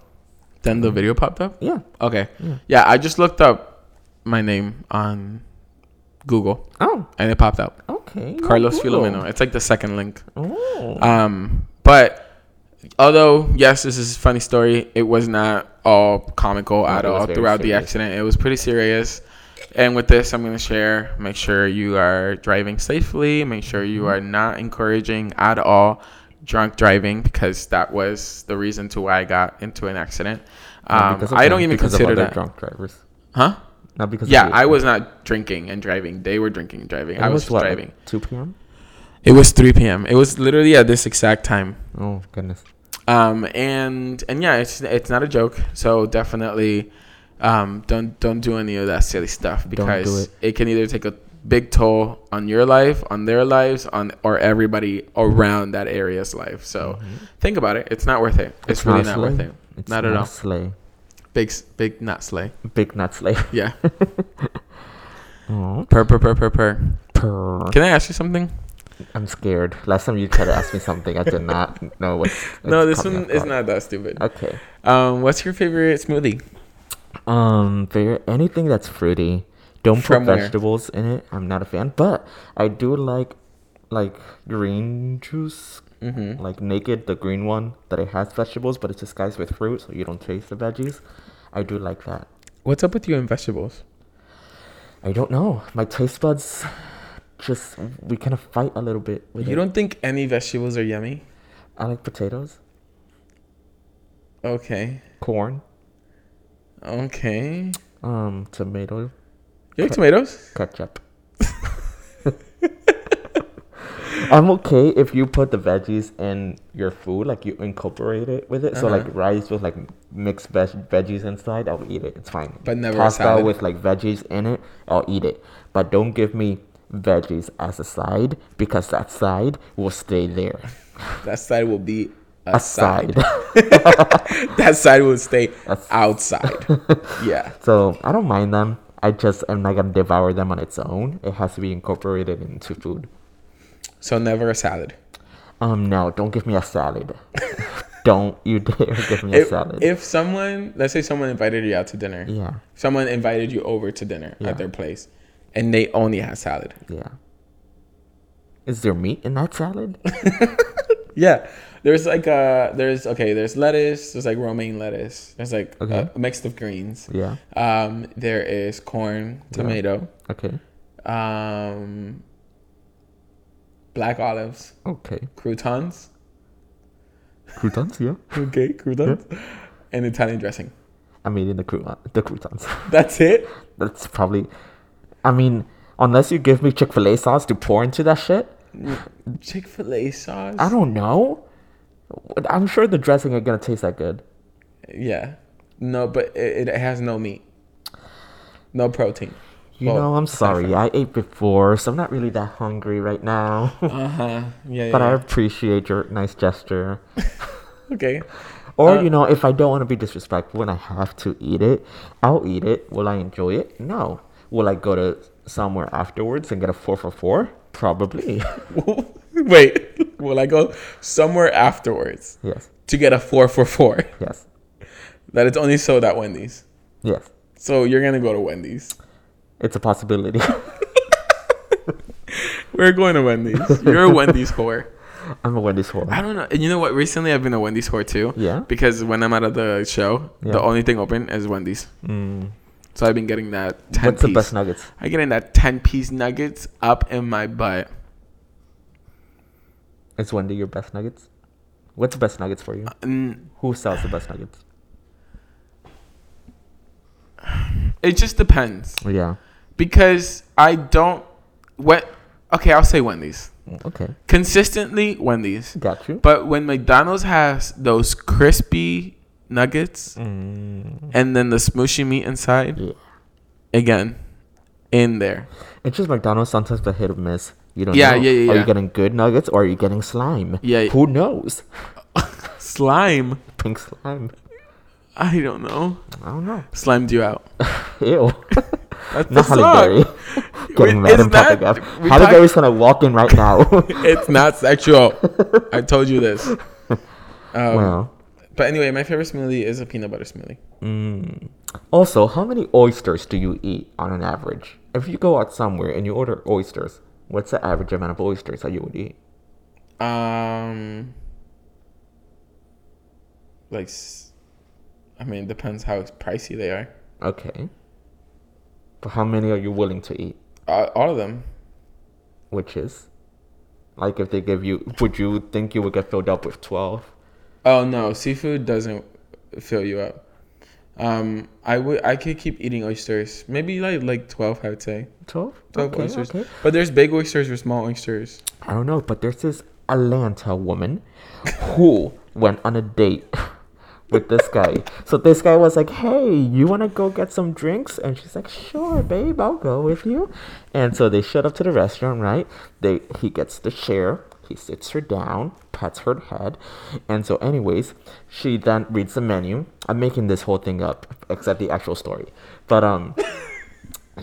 then the video popped up yeah. okay Yeah. yeah i just looked up my name on google Oh, and it popped up okay. Carlos. Filomeno. It's like the second link. Oh. Um, but although yes, this is a funny story, it was not all comical at all throughout the accident. It was pretty serious. And with this, I'm going to share. Make sure you are driving safely. Make sure you Mm-hmm. are not encouraging at all drunk driving because that was the reason to why I got into an accident. Um, I don't even consider that. drunk drivers. Huh? Not because. Yeah. I was not drinking and driving. They were drinking and driving. I it was, what, driving. 2 p.m. It was 3 p.m. It was literally at this exact time. Oh goodness. Um, and and yeah, it's it's not a joke. So definitely, um, don't don't do any of that silly stuff because it. it. can either take a big toll on your life, on their lives, on or everybody around that area's life. So think about it. It's not worth it. It's, really a not worth it. It's Not at all. Sleigh. Big big nut slay. Big not sleigh. (laughs) Yeah. (laughs) Oh. purr purr purr purr purr. Purr. Can I ask you something? I'm scared. Last time you tried to ask me something, I did not know what. (laughs) no, this one is not that stupid. Okay. Um, what's your favorite smoothie? Um, favorite anything that's fruity. Don't From put where? vegetables in it. I'm not a fan, but I do like like green juice, Mm-hmm. like naked, the green one that it has vegetables, but it's disguised with fruit, so you don't taste the veggies. I do like that. What's up with you and vegetables? I don't know. My taste buds just we kind of fight a little bit with You it. don't think any vegetables are yummy? I like potatoes, Okay. corn, Okay. um, tomato, You like tomatoes? ketchup. (laughs) I'm okay if you put the veggies in your food, like you incorporate it with it. So Uh-huh. like rice with like mixed veg- veggies inside, I'll eat it. It's fine. But never pasta salad? with like veggies in it, I'll eat it. But don't give me veggies as a side because that side will stay there. (laughs) That side will be a, A side. side. (laughs) that side will stay (laughs) outside. yeah. so I don't mind them. I just am not gonna devour them on its own. It has to be incorporated into food. So never a salad. Um, no, don't give me a salad. don't you dare give me a salad. if someone, let's say someone invited you out to dinner, yeah, someone invited you over to dinner Yeah. at their place, and they only had salad. yeah. Is there meat in that salad? (laughs) Yeah, there's like uh there's okay, there's lettuce, there's like romaine lettuce, there's like Okay. a mix of greens. yeah. Um, there is corn, tomato, Okay. um, black olives, Okay. croutons. Croutons, yeah. (laughs) Okay, croutons, and Italian dressing. I mean eating the crouton, the croutons. That's it. (laughs) That's probably. I mean, unless you give me Chick Fil A sauce to pour into that shit, Chick Fil A sauce. I don't know. I'm sure the dressing ain't gonna taste that good. Yeah, no, but it, it has no meat, no protein. You know, I'm sorry. I ate before, so I'm not really that hungry right now. Uh huh. Yeah. (laughs) but I appreciate your nice gesture. (laughs) okay. Or, Uh, you know, if I don't want to be disrespectful and I have to eat it, I'll eat it. Will I enjoy it? No. Will I go to somewhere afterwards and get a 4 for 4? Probably. (laughs) Wait, will I go somewhere afterwards yes. to get a four for four? Yes. That it's only sold at Wendy's. Yes. So you're gonna go to Wendy's. It's a possibility. (laughs) We're going to Wendy's. You're a Wendy's whore. (laughs) I'm a Wendy's whore. I don't know. And you know what? Recently, I've been a Wendy's whore too. Yeah? Because when I'm out of the show, Yeah. the only thing open is Wendy's. Mm. So I've been getting that ten What's the piece. best nuggets? I getting that ten piece nuggets up in my butt. Is Wendy your best nuggets? What's the best nuggets for you? Uh, and Who sells the best nuggets? it just depends Yeah. because I don't. What? Okay, I'll say Wendy's. Mm, okay. Consistently Wendy's. Got you. But when McDonald's has those crispy nuggets Mm. and then the smooshy meat inside, Yeah. again, in there. It's just McDonald's sometimes the hit or miss. You don't Yeah, know. yeah, yeah, Are yeah. you getting good nuggets or are you getting slime? Yeah. Who knows? (laughs) Slime. Pink slime. I don't know. I don't know. Slimed you out. (laughs) Ew. (laughs) That's Not Halle. Berry. Getting mad is and popping that- up. we Halle Berry's gonna walk in right now. it's not sexual. I told you this. Um, well. But anyway, my favorite smoothie is a peanut butter smoothie. Mm. Also, how many oysters do you eat on an average? If you go out somewhere and you order oysters, what's the average amount of oysters that you would eat? Um, like, I mean, it depends how pricey they are. Okay. But how many are you willing to eat? All, all of them. Which is? Like if they give you, would you think you would get filled up with 12? Oh no, seafood doesn't fill you up. Um, I would, I could keep eating oysters. Maybe like like twelve, I would say. 12? 12 okay, oysters. okay. But there's big oysters or small oysters. I don't know, but there's this Atlanta woman who went on a date (laughs) with this guy. So this guy was like, "Hey, you want to go get some drinks?" And she's like, "Sure, babe, I'll go with you." And so they showed up to the restaurant, right? They he gets the chair. He sits her down, pets her head, and so, anyways, she then reads the menu. I'm making this whole thing up, except the actual story. But um, (laughs)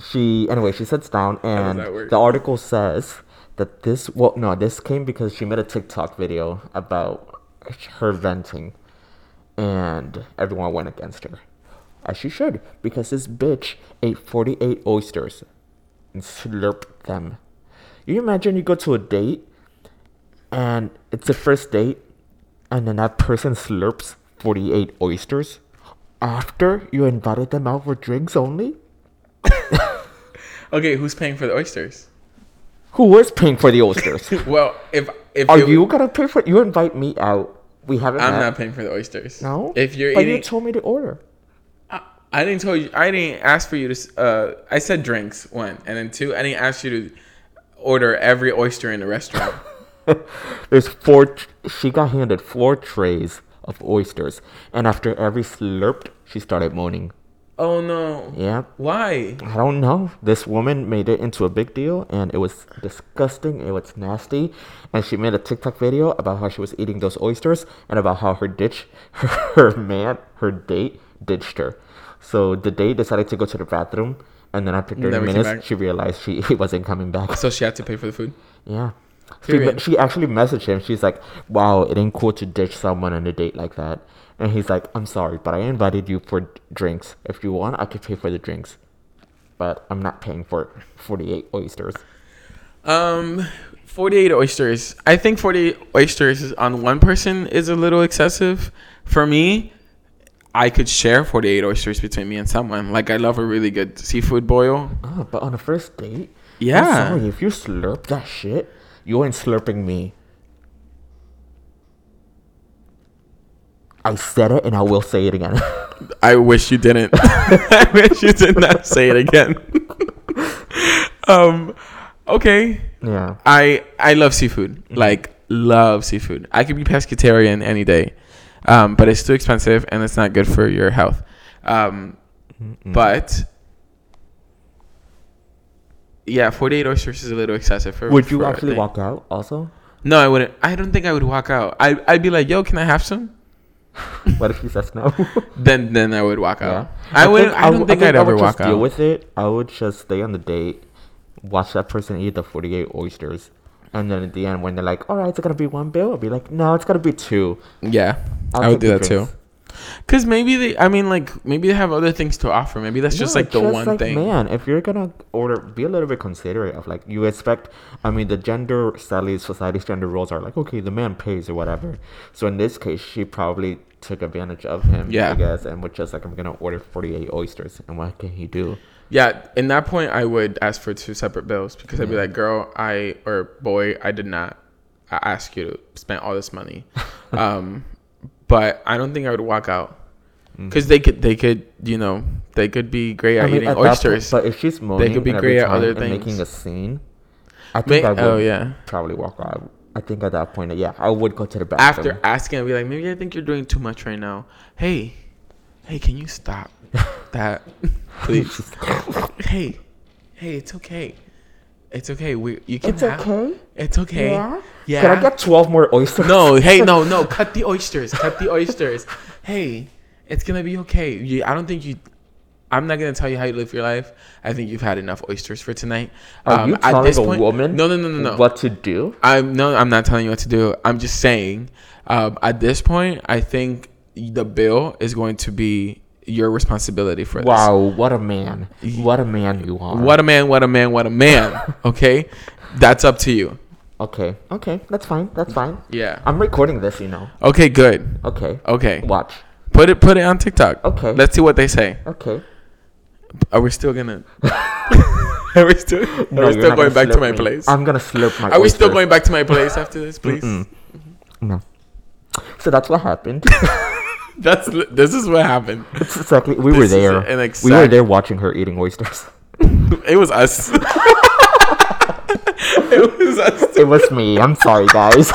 she anyway she sits down and the article says that this well no this came because she made a tiktok video about her venting and everyone went against her as she should because this bitch ate 48 oysters and slurped them you imagine you go to a date and it's the first date and then that person slurps 48 oysters after you invited them out for drinks only (laughs) Okay, who's paying for the oysters? who was paying for the oysters (laughs) Well, if if Are you gonna pay for? You invite me out. We haven't. I'm met. not paying for the oysters. No. If you're but eating, you told me to order. I, I didn't tell you. I didn't ask for you to. s- Uh, I said drinks one, and then two. I didn't ask you to order every oyster in the restaurant. (laughs) (laughs) There's four. She got handed four trays of oysters, and after every slurped, she started moaning. oh no! Yeah. Why? I don't know. This woman made it into a big deal, and it was disgusting. It was nasty, and she made a TikTok video about how she was eating those oysters and about how her ditch, (laughs) her, man, her date ditched her. So the date decided to go to the bathroom, And then after 30 Never minutes, she realized she he (laughs) wasn't coming back. So she had to pay for the food. Yeah. She, Period. she actually messaged him. She's like, wow, it ain't cool to ditch someone on a date like that. And he's like, I'm sorry, but I invited you for drinks. If you want, I could pay for the drinks. But I'm not paying for 48 oysters. Um, 48 oysters. I think 48 oysters on one person is a little excessive. For me, I could share 48 oysters between me and someone. Like, I love a really good seafood boil. Oh, but on a first date? Yeah. I'm sorry, if you slurp that shit, you ain't slurping me. I said it and I will say it again. I wish you didn't. (laughs) I wish you did not say it again. (laughs) um, okay. yeah. I I love seafood. Like love seafood. I could be pescatarian any day, um, but it's too expensive and it's not good for your health. Um, but yeah, forty eight oysters is a little excessive for. Would you for actually walk out also? No, I wouldn't. I don't think I would walk out. I I'd be like, yo, can I have some? (laughs) What if he says no? (laughs) Then then I would walk yeah. out. I, would. I don't think, I'd I ever would walk just deal out. with it. I would just stay on the date, watch that person eat the 48 oysters. And then at the end, when they're like, all right, it's going to be one bill, I'll be like, no, it's going to be two. Yeah, I'll I would do that too. Drinks. Cause maybe they, I mean, like maybe they have other things to offer. Maybe that's just like the one like, thing. Man, if you're gonna order, be a little bit considerate of like you expect. I mean, the gender sadly society's gender roles are like okay, the man pays or whatever. So in this case, she probably took advantage of him. Yeah. I guess, and was just like, I'm gonna order 48 oysters, and what can he do? Yeah, in that point, I would ask for two separate bills because I'd be like, "Girl, I or boy, I did not I ask you to spend all this money." (laughs) um, but I don't think I would walk out mm. because they could, they could, you know, they could be great at eating at that point- oysters. but if she's moaning, could be great at other things. making a scene, I Ma- think I oh, would oh yeah. probably walk out. I think at that point, yeah, I would go to the bathroom. After asking, I'd be like, "Maybe I think you're doing too much right now. Hey, hey, can you stop (laughs) that, (laughs) please? (laughs) hey, hey, it's okay." It's okay. We you can it's have- okay. It's okay. Yeah? Yeah. Can I get 12 more oysters? No, hey, (laughs) no, no, cut the oysters. Cut the oysters. Hey, it's gonna be okay. You, I don't think you. I'm not gonna tell you how you live your life. I think you've had enough oysters for tonight. Are Um, you at telling this a point- woman No, no, no, no, no. what to do? I'm no, I'm not telling you what to do. I'm just saying. Um, at this point, I think the bill is going to be your responsibility for this. Wow, what a man. What a man you are. What a man! What a man! What a man! (laughs) Okay, that's up to you. Okay, okay, that's fine. That's fine. Yeah. I'm recording this, you know. Okay. Good. Okay. Okay. Watch. Put it. Put it on TikTok. Okay. Let's see what they say. Okay. Are we still gonna? (laughs) (laughs) are we still? Are we still going back to my me. place? I'm gonna slurp my Are we still going back to my place after this, please? No. So that's what happened. (laughs) That's this is what happened. It's exactly. We This were there. an we were there watching her eating oysters. (laughs) It was us. (laughs) it was us. it was me. I'm sorry, guys.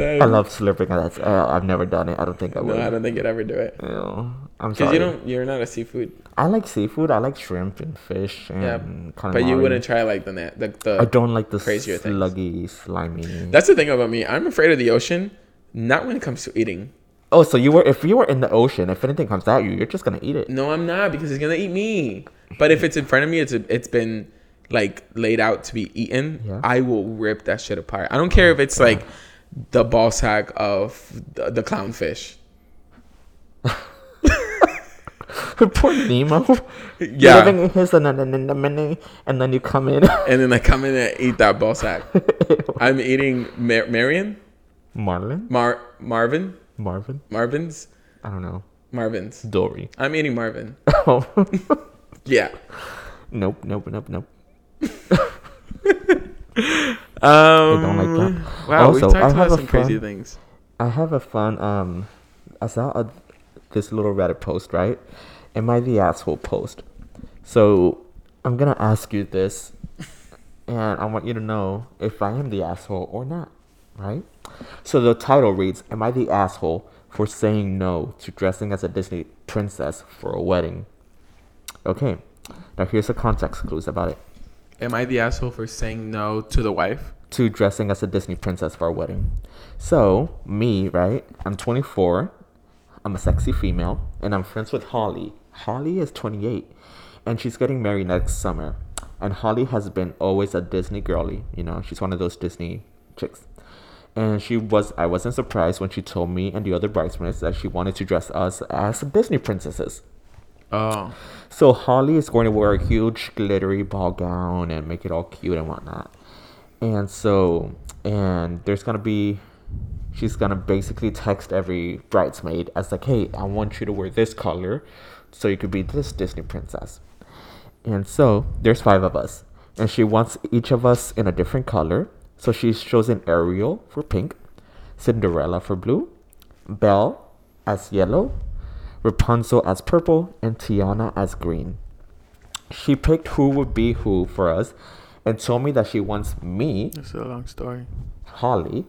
I love slurping. Uh, I've never done it. I don't think I would. No. I don't think you'd ever do it. Ew. I'm sorry. you don't. You're not a seafood. I like seafood. I like shrimp and fish and Yeah, calamari. but you wouldn't try like the net. The, the I don't like the crazier things. sluggy, slimy. That's the thing about me. I'm afraid of the ocean. Not when it comes to eating. Oh, so you were if you were in the ocean, if anything comes at you, you're just gonna eat it. No, I'm not because it's gonna eat me. But if it's in front of me, it's it's been like laid out to be eaten. Yeah. I will rip that shit apart. I don't care if it's like the ball sack of the, the clownfish. (laughs) Poor Nemo. You're (laughs) Yeah. living in his anemone, and then you come in. And then I come in and eat that ball sack. (laughs) I'm eating Mar- Marion, Marlin, Mar Marvin, Marvin. Marvin's, I don't know. Marvin's. Dory. I'm eating Marvin. (laughs) Oh. (laughs) Yeah. nope, nope, nope, nope. (laughs) Um, don't like that. Wow, Also, we I talked have about some crazy things. I have a fun. Um, I saw a, this little Reddit post. Right, am I the asshole post? So I'm gonna ask you this, and I want you to know if I am the asshole or not. Right. So the title reads, "Am I the asshole for saying no to dressing as a Disney princess for a wedding?" Okay. Now here's the context clues about it. Am I the asshole for saying no to the wife? to dressing as a Disney princess for a wedding. So, me, right? I'm 24. I'm a sexy female, and I'm friends with Holly, Holly is 28 and she's getting married next summer. And Holly has been always a Disney girly, you know, she's one of those Disney chicks. And she was I wasn't surprised when she told me and the other bridesmaids that she wanted to dress us as Disney princesses. Oh. So Holly is going to wear a huge glittery ball gown and make it all cute and whatnot. And so and there's gonna be she's gonna basically text every bridesmaid as like, hey, I want you to wear this color so you could be this Disney princess. And so there's five of us. And she wants each of us in a different color. So she's chosen Ariel for pink, Cinderella for blue, Belle as yellow, Rapunzel as purple, and Tiana as green. She picked who would be who for us and told me that she wants me, That's a long story. Holly,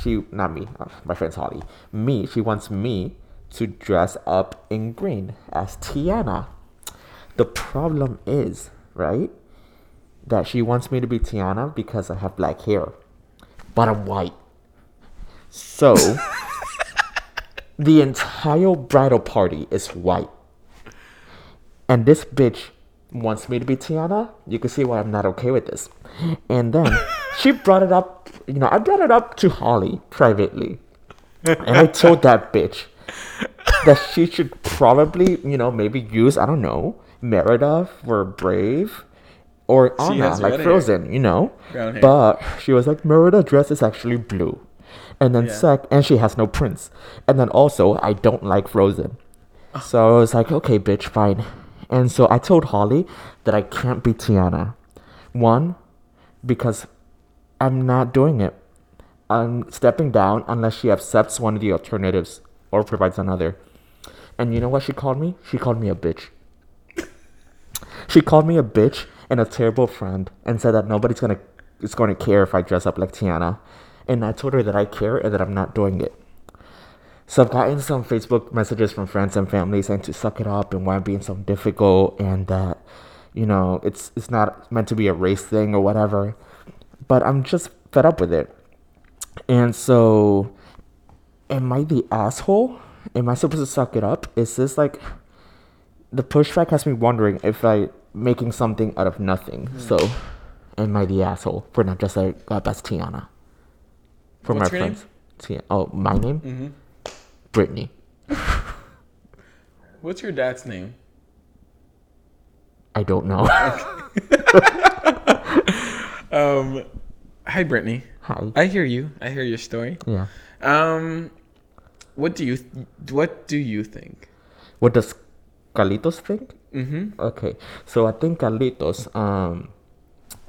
she, not me, uh, my friend's Holly, me, she wants me to dress up in green as Tiana. The problem is, right, that she wants me to be Tiana because I have black hair, but I'm white. So, (laughs) the entire bridal party is white. And this bitch wants me to be Tiana. You can see why I'm not okay with this. And then (laughs) she brought it up, you know, I brought it up to Holly privately. And I told that bitch that she should probably, you know, maybe use, I don't know, Merida for Brave or Anna, like red hair. Frozen, you know. But she was like, Merida dress is actually blue. And then Yeah. sec, and she has no prints, And then also, I don't like Frozen. So I was like, okay, bitch, fine. And so I told Holly that I can't be Tiana. One, because I'm not doing it. I'm stepping down unless she accepts one of the alternatives or provides another. And you know what she called me? She called me a bitch. She called me a bitch and a terrible friend and said that nobody's gonna is gonna care if I dress up like Tiana. And I told her that I care and that I'm not doing it. So I've gotten some Facebook messages from friends and family saying to suck it up and why I'm being so difficult and that, you know, it's it's not meant to be a race thing or whatever. But I'm just fed up with it. And so am I the asshole? Am I supposed to suck it up? Is this like the pushback has me wondering if I making something out of nothing. So am I the asshole for not just like uh, best Tiana? For What's my friends. Tia- oh, my name? Mm-hmm. Brittany. (laughs) What's your dad's name? I don't know. (laughs) Um, hi, Brittany. Hi. I hear you. I hear your story. Yeah. Um, what do you what do you think? What does Carlitos think? Mm-hmm. Okay, so I think Carlitos, um,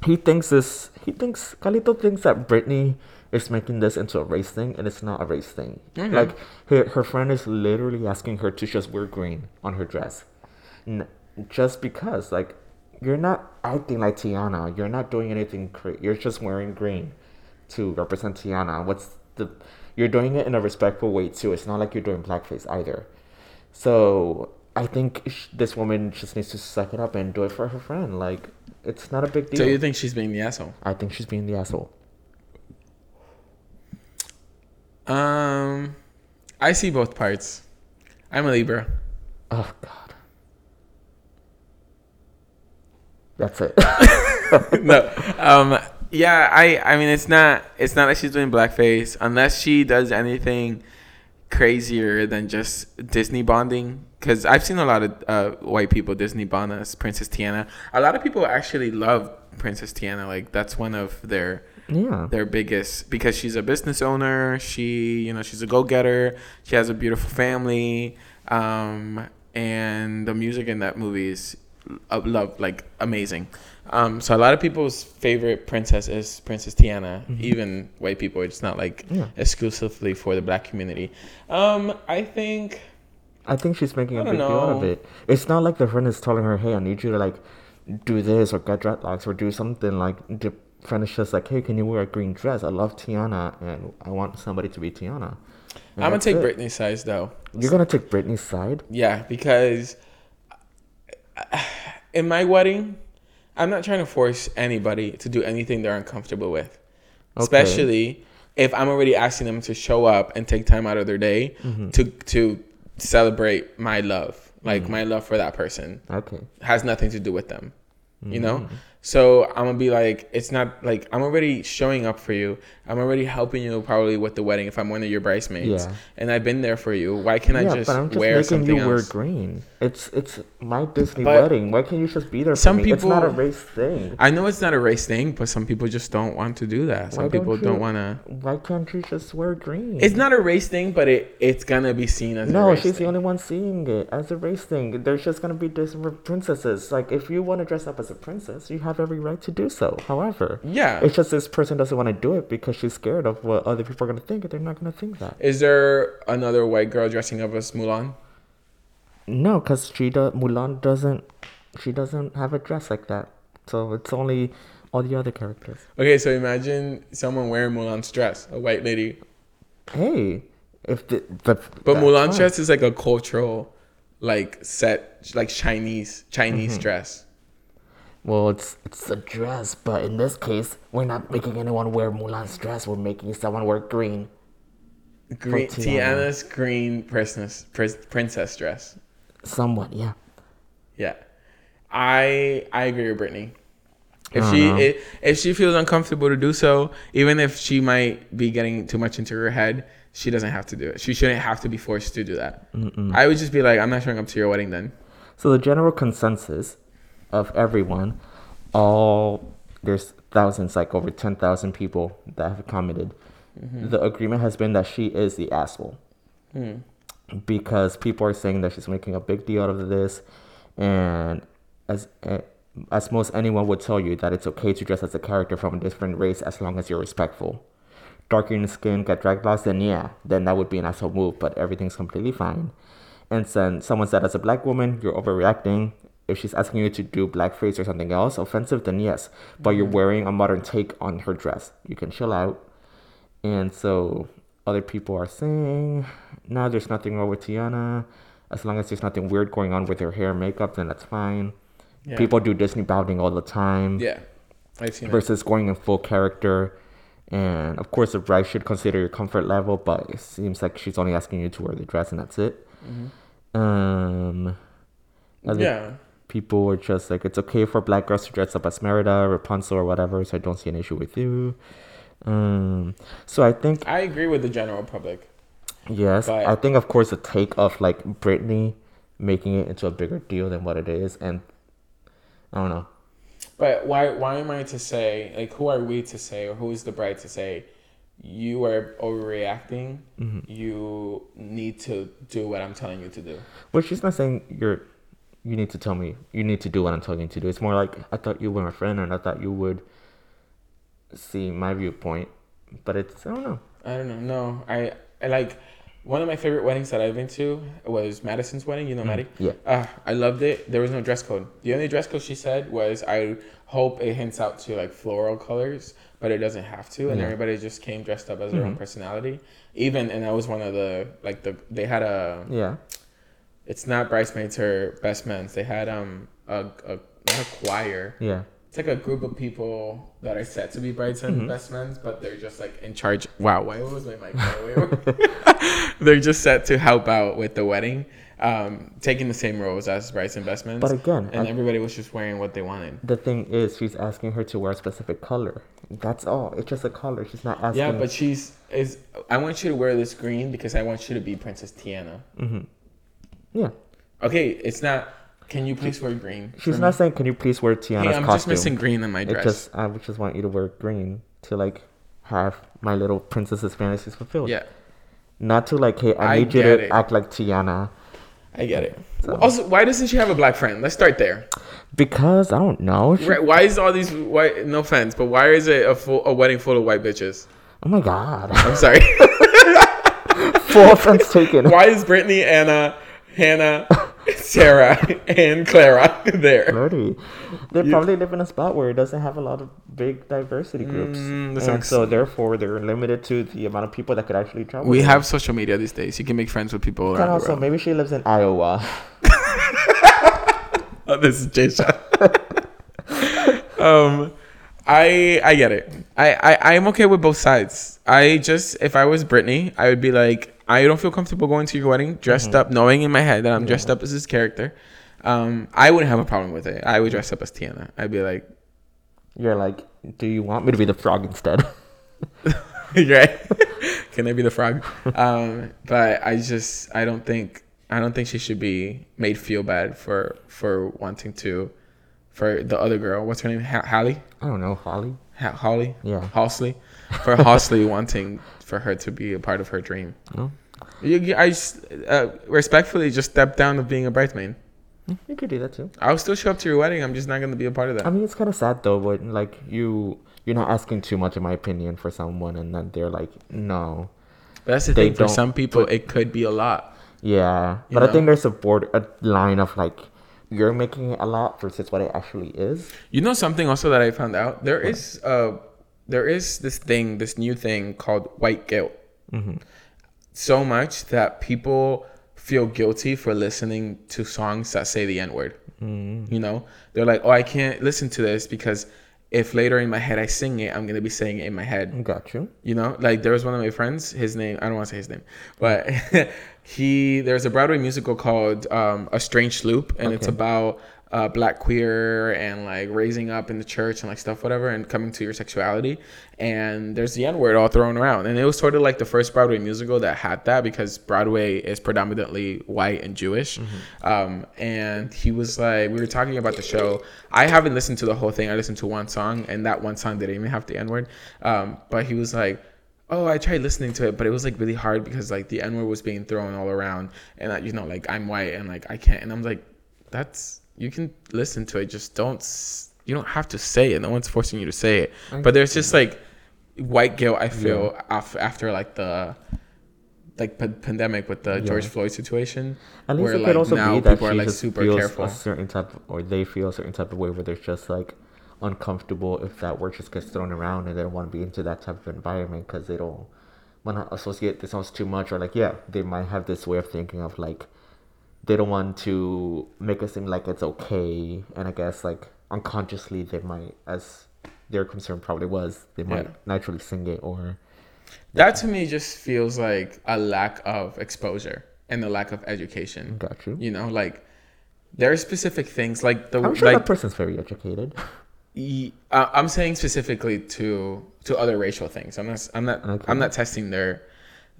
he thinks this. He thinks Carlitos thinks that Britney is making this into a race thing, and it's not a race thing. Okay. Like her, her friend is literally asking her to just wear green on her dress, N- just because like you're not acting like Tiana. You're not doing anything crazy. You're just wearing green to represent Tiana. What's the? You're doing it in a respectful way too. It's not like you're doing blackface either. So I think sh- this woman just needs to suck it up and do it for her friend. Like it's not a big deal. So you think she's being the asshole? I think she's being the asshole. Um, I see both parts. I'm a Libra. Oh God. That's it. (laughs) no. Um. Yeah. I. I mean, it's not. It's not like she's doing blackface unless she does anything crazier than just Disney bounding. Because I've seen a lot of uh, white people Disney bound as Princess Tiana. A lot of people actually love Princess Tiana. Like that's one of their yeah. their biggest because she's a business owner. She, you know, she's a go getter. She has a beautiful family. Um, and the music in that movie is uh, love like amazing. Um, so a lot of people's favorite princess is Princess Tiana. Even white people. It's not like Yeah. exclusively for the black community. Um, I think. I think she's making a big don't deal out of it. It's not like the friend is telling her, "Hey, I need you to like do this or get dreadlocks or do something." Like the friend is just like, "Hey, can you wear a green dress? I love Tiana, and I want somebody to be Tiana." And I'm gonna take it. Britney's size though. You're gonna take Britney's side. Yeah, because (sighs) in my wedding, I'm not trying to force anybody to do anything they're uncomfortable with. Okay. Especially if I'm already asking them to show up and take time out of their day Mm-hmm. to to celebrate my love. Like my love for that person Okay. has nothing to do with them. You know? So I'm gonna be like, it's not like I'm already showing up for you. I'm already helping you probably with the wedding if I'm one of your bridesmaids. Yeah. And I've been there for you. Why can't I just, but I'm just wear making something you wear else? green. It's it's my Disney But wedding. Why can't you just be there for some me? it's not a race thing. I know it's not a race thing, but some people just don't want to do that. Some Why people don't don't want to. Why can't you just wear green? It's not a race thing, but it it's gonna be seen as a no, she's the only one seeing it as a race thing. There's just gonna be different princesses. Like if you want to dress up as a princess, you have every right to do so. However, Yeah. it's just this person doesn't want to do it because she's scared of what other people are gonna think. and They're not gonna think that. Is there another white girl dressing up as Mulan? No, because she do, Mulan doesn't. She doesn't have a dress like that. So it's only all the other characters. Okay, so imagine someone wearing Mulan's dress, a white lady. Hey, if the but But Mulan's dress is like a cultural, like set, like Chinese Chinese Mm-hmm. dress. Well, it's it's a dress, but in this case, we're not making anyone wear Mulan's dress. We're making someone wear green. Green, Tiana. Tiana's green princess princess dress. Somewhat, yeah. Yeah, I I agree with Brittany. If she if, if she feels uncomfortable to do so, even if she might be getting too much into her head, she doesn't have to do it. She shouldn't have to be forced to do that. I would just be like, I'm not showing up to your wedding then. So the general consensus of everyone, all there's thousands, like over ten thousand people that have commented. The agreement has been that she is the asshole. Because people are saying that she's making a big deal out of this, and as eh, as most anyone would tell you that it's okay to dress as a character from a different race as long as you're respectful. Darker in skin, get dragged dreadlocks, then yeah, then that would be an asshole move. But everything's completely fine. And then someone said, as a black woman, you're overreacting. If she's asking you to do blackface or something else offensive, then yes. But you're wearing a modern take on her dress. You can chill out. And so other people are saying, no, there's nothing wrong with Tiana. As long as there's nothing weird going on with her hair and makeup, then that's fine. Yeah. People do Disney bowing all the time Yeah, I've seen it. versus going in full character. And of course, the bride should consider your comfort level, but it seems like she's only asking you to wear the dress and that's it. Um, other Yeah. People were just like, it's okay for black girls to dress up as Merida, Rapunzel, or whatever, so I don't see an issue with you. Um, so I think, I agree with the general public. yes, But- I think, of course, the take of like Britney making it into a bigger deal than what it is, and I don't know. But why why am I to say like who are we to say or who is the bride to say you are overreacting? Mm-hmm. You need to do what I'm telling you to do. Well, she's not saying you're. You need to tell me. You need to do what I'm telling you to do. It's more like I thought you were my friend, and I thought you would see my viewpoint. But it's I don't know. I don't know. No, I, I like one of my favorite weddings that I've been to was Madison's wedding. You know Maddie? yeah. Uh, I loved it. There was no dress code. The only dress code she said was, "I hope it hints out to like floral colors, but it doesn't have to." And Yeah. everybody just came dressed up as their own personality. Even and that was one of the like the they had a Yeah. It's not bridesmaids or best men's. They had um a, a not a choir. Yeah. It's like a group of people that are set to be brides and best men's, but they're just like in charge. Wow, why was my mic (laughs) they're just set to help out with the wedding, um, taking the same roles as brides and best men's. But again, and I- everybody was just wearing what they wanted. The thing is, she's asking her to wear a specific color. That's all. It's just a color. She's not asking. Yeah, but she's is. I want you to wear this green because I want you to be Princess Tiana. Yeah. Okay, it's not. Can you please wear green? She's not saying, "Can you please wear Tiana's Hey, I'm just missing green in my It dress. just I would just want you to wear green to like have my little princess's fantasies fulfilled. yeah. Not to like, hey, I, I need you to it. act like Tiana. I get it. Also, why doesn't she have a black friend? Let's start there. Because I don't know. She- Right, Why is all these white? No offense, but why is it a full a wedding full of white bitches? Oh my god. I'm sorry. (laughs) Full offense taken. why is Brittany, Anna, Hannah, Sarah, and Clara there? Flirty. They probably live in a spot where it doesn't have a lot of big diversity groups. Mm, and sounds- so therefore they're limited to the amount of people that could actually travel. We there. have social media these days. You can make friends with people and also maybe she lives in Iowa. (laughs) Oh, this is Jay um, I I get it. I, I I'm okay with both sides. I just if I was Brittany, I would be like, I don't feel comfortable going to your wedding dressed Mhm. up, knowing in my head that I'm dressed up as this character. Um, I wouldn't have a problem with it. I would dress up as Tiana. I'd be like, You're like, do you want me to be the frog instead? (laughs) (laughs) right? (laughs) Can I be the frog? Um, but I just I don't think I don't think she should be made feel bad for for wanting to for the other girl. What's her name? Ha- Hallie? I don't know, Holly. Holly? Yeah. Halsley? For Halsley wanting for her to be a part of her dream. No, You, I just, uh, respectfully just step down of being a bridesmaid. you could do that too. I'll still show up to your wedding. I'm just not gonna be a part of that. I mean, it's kind of sad though, but like you, you're not asking too much, in my opinion, for someone, and then they're like, no. But that's the they thing. For some people, it could be a lot. Yeah, but I think there's a board a line of like you're making it a lot versus what it actually is. You know something also that I found out. There is uh, there is this thing, this new thing called white guilt. Mm-hmm. So much that people feel guilty for listening to songs that say the N word. Mm-hmm. You know, they're like, oh, I can't listen to this because if later in my head I sing it, I'm gonna be saying it in my head. Got you. You know, like there was one of my friends. His name I don't want to say his name, but (laughs) he there's a Broadway musical called um, A Strange Loop, and it's about uh, black queer and like raising up in the church and like stuff, whatever, and coming to your sexuality. And there's the N word all thrown around, and it was sort of like the first Broadway musical that had that because Broadway is predominantly white and Jewish. Um, and he was like, we were talking about the show. I haven't listened to the whole thing. I listened to one song, and that one song didn't even have the N word. Um, but he was like oh i tried listening to it but it was like really hard because like the n word was being thrown all around and uh, you know like i'm white and like i can't and i'm like that's you can listen to it just don't you don't have to say it. No one's forcing you to say it. But there's just like white guilt i feel af- after like the like p- pandemic with the george floyd situation At least where it like could also now be that people are like super careful a certain type, of, or they feel a certain type of way where they're just like uncomfortable if that word just gets thrown around and they don't want to be into that type of environment because they don't want to associate themselves too much or like yeah they might have this way of thinking of like they don't want to make it seem like it's okay and i guess like unconsciously they might as their concern probably was they might Yeah. naturally sing it or that to me just feels like a lack of exposure and a lack of education got you you know like there are specific things like the i'm sure like that person's very educated I'm saying specifically to to other racial things. I'm not I'm not Okay. I'm not testing their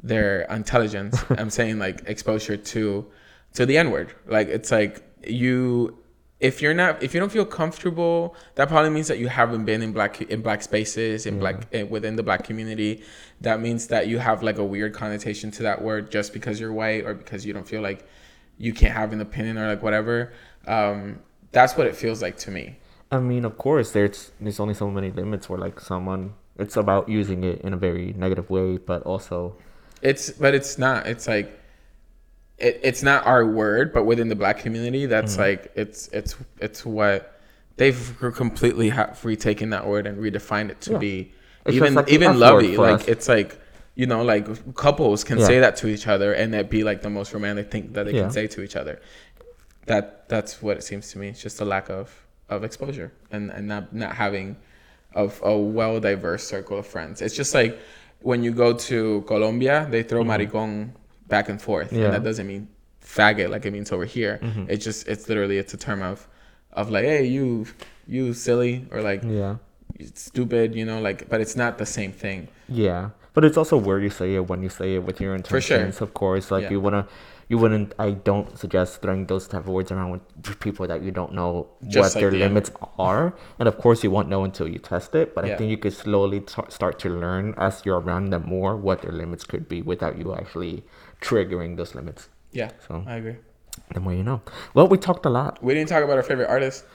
their intelligence. (laughs) I'm saying like exposure to to the N word. Like it's like you if you're not if you don't feel comfortable, that probably means that you haven't been in black in black spaces in black eh, within the black community. That means that you have like a weird connotation to that word just because you're white or because you don't feel like you can't have an opinion or like whatever. Um, that's what it feels like to me. I mean, of course, there's there's only so many limits where like someone it's about using it in a very negative way, but also It's but it's not. It's like it, it's not our word, but within the black community, that's like it's it's it's what they've completely have retaken that word and redefined it to Yeah. be It's even like even lovey. Like us. it's like you know like couples can Yeah. say that to each other and that be like the most romantic thing that they Yeah. can say to each other. That that's what it seems to me. It's just a lack of of exposure and and not not having of a well diverse circle of friends. It's just like when you go to Colombia, they throw maricon back and forth. Yeah. and that doesn't mean faggot like it means over here. Mm-hmm. It's just it's literally it's a term of of like hey you you silly or like yeah, stupid, you know, like but it's not the same thing. yeah. But it's also where you say it when you say it with your For sure. intentions. Of course, like Yeah. you wanna, you wouldn't. I don't suggest throwing those type of words around with people that you don't know Just what like their the limits are, and of course you won't know until you test it. But Yeah. I think you could slowly t- start to learn as you're around them more what their limits could be without you actually triggering those limits. Yeah, So I agree. the more you know. Well, we talked a lot. We didn't talk about our favorite artist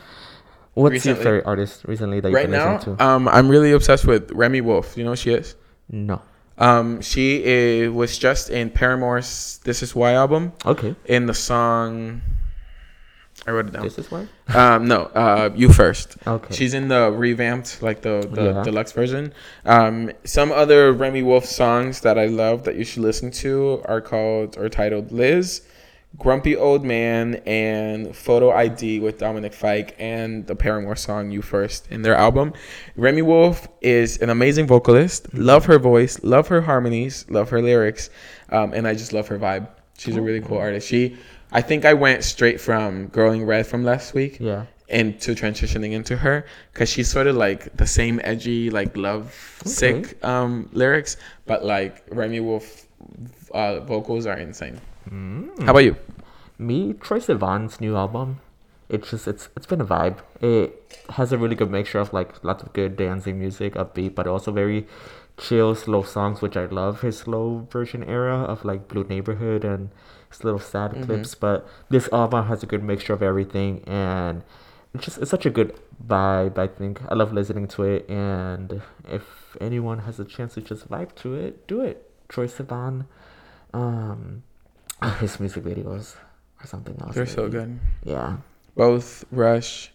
What's Recently. your favorite artist recently that you've right been now. listening to? Um, I'm really obsessed with Remi Wolf. You know who she is? no. Um, she is, was just in Paramore's "This Is Why" album Okay. in the song. I wrote it down. This is why. Um, no, uh, you first. Okay. She's in the revamped, like the, the Yeah. deluxe version. Um, some other Remi Wolf songs that I love that you should listen to are called or titled Liz, Grumpy Old Man and Photo ID with Dominic Fike and the Paramore song You First in their album. Remi Wolf is an amazing vocalist. Love her voice, love her harmonies, love her lyrics, um, and I just love her vibe. She's a really cool artist. She, I think I went straight from Growing Red from last week Yeah. into transitioning into her because she's sort of like the same edgy like love sick um lyrics but like remi wolf uh vocals are insane how about you Me, Troye Sivan's new album. It's just it's it's been a vibe. It has a really good mixture of like lots of good dancing music, upbeat, but also very chill, slow songs, which I love. His slow version era of like Blue Neighborhood and his little sad clips. But this album has a good mixture of everything, and it's just it's such a good vibe. I think I love listening to it, and if anyone has a chance to just vibe to it, do it. Troye Sivan, um, (laughs) his music videos or something else. they're so good Yeah. both rush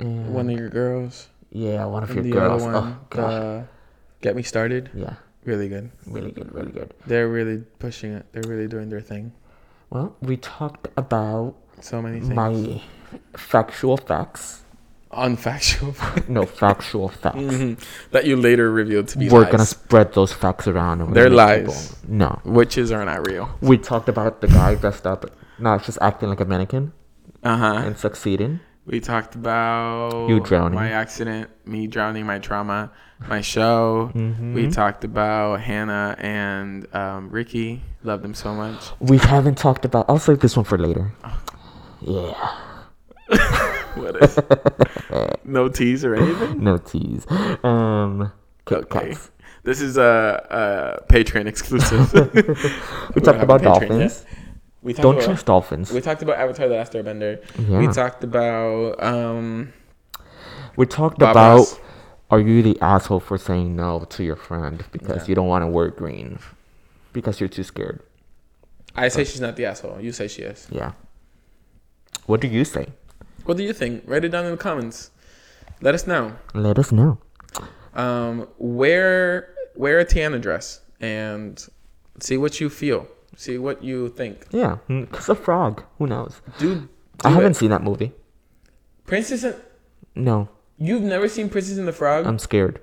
And one of your girls yeah, one of your the girls. other one oh uh, the get me started Yeah. really good Really good, really good. they're really pushing it they're really doing their thing Well, we talked about so many things my factual facts. Unfactual (laughs) No, factual facts. Mhm. that you later revealed to be We're lies gonna spread those facts around. and They're lies. people- No. witches are not real We talked about the guy dressed up, not just acting like a mannequin uh-huh and succeeding. We talked about You drowning. my accident, me drowning, my trauma, my show. Mm-hmm. We talked about Hannah and um, Ricky. Love them so much. We haven't talked about. I'll save this one for later. Oh. Yeah. (laughs) What is no tease or anything? No tease. Um. Okay. This is a, a Patreon exclusive. (laughs) We talked about dolphins. We talked Don't about, trust dolphins. We talked about Avatar: The Last Airbender. We talked about um. We talked Bob about are you the asshole for saying no to your friend because Yeah. you don't want to wear green because you're too scared. I say she's not the asshole. You say she is. Yeah. What do you say? What do you think? Write it down in the comments. Let us know. Let us know. um, wear wear a Tiana dress and see what you feel. See what you think. Yeah, because a frog. Who knows? Do, do I haven't it. seen that movie. Princess. And, No, you've never seen Princess and the Frog? I'm scared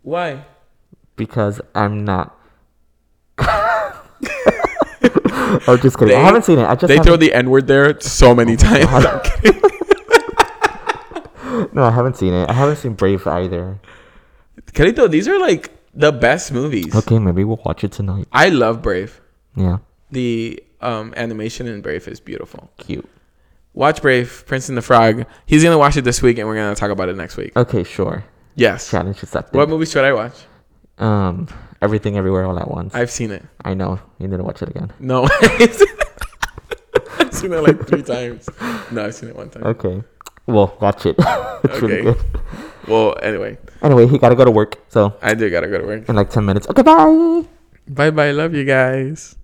Why? because I'm not. (laughs) oh, just kidding. I haven't seen it. I just They throw haven't, the N word there so many (laughs) times. (laughs) I'm (laughs) no, I haven't seen it. I haven't seen Brave either. Carlito, these are like the best movies. Okay, maybe we'll watch it tonight. I love Brave. Yeah, The um, animation in Brave is beautiful. cute. Watch Brave, Prince and the Frog. He's gonna watch it this week, and we're gonna talk about it next week. Okay, sure. Yes. Challenge accepted. What movies should I watch? Um, everything, everywhere, all at once. I've seen it. I know. You need to watch it again. No, (laughs) I've seen it like three times. No, I've seen it one time. Okay. Well, watch it. (laughs) it's really good. Well, anyway, Anyway, he gotta go to work. So I do gotta go to work. in like ten minutes. Okay, bye. Bye bye. Love you guys.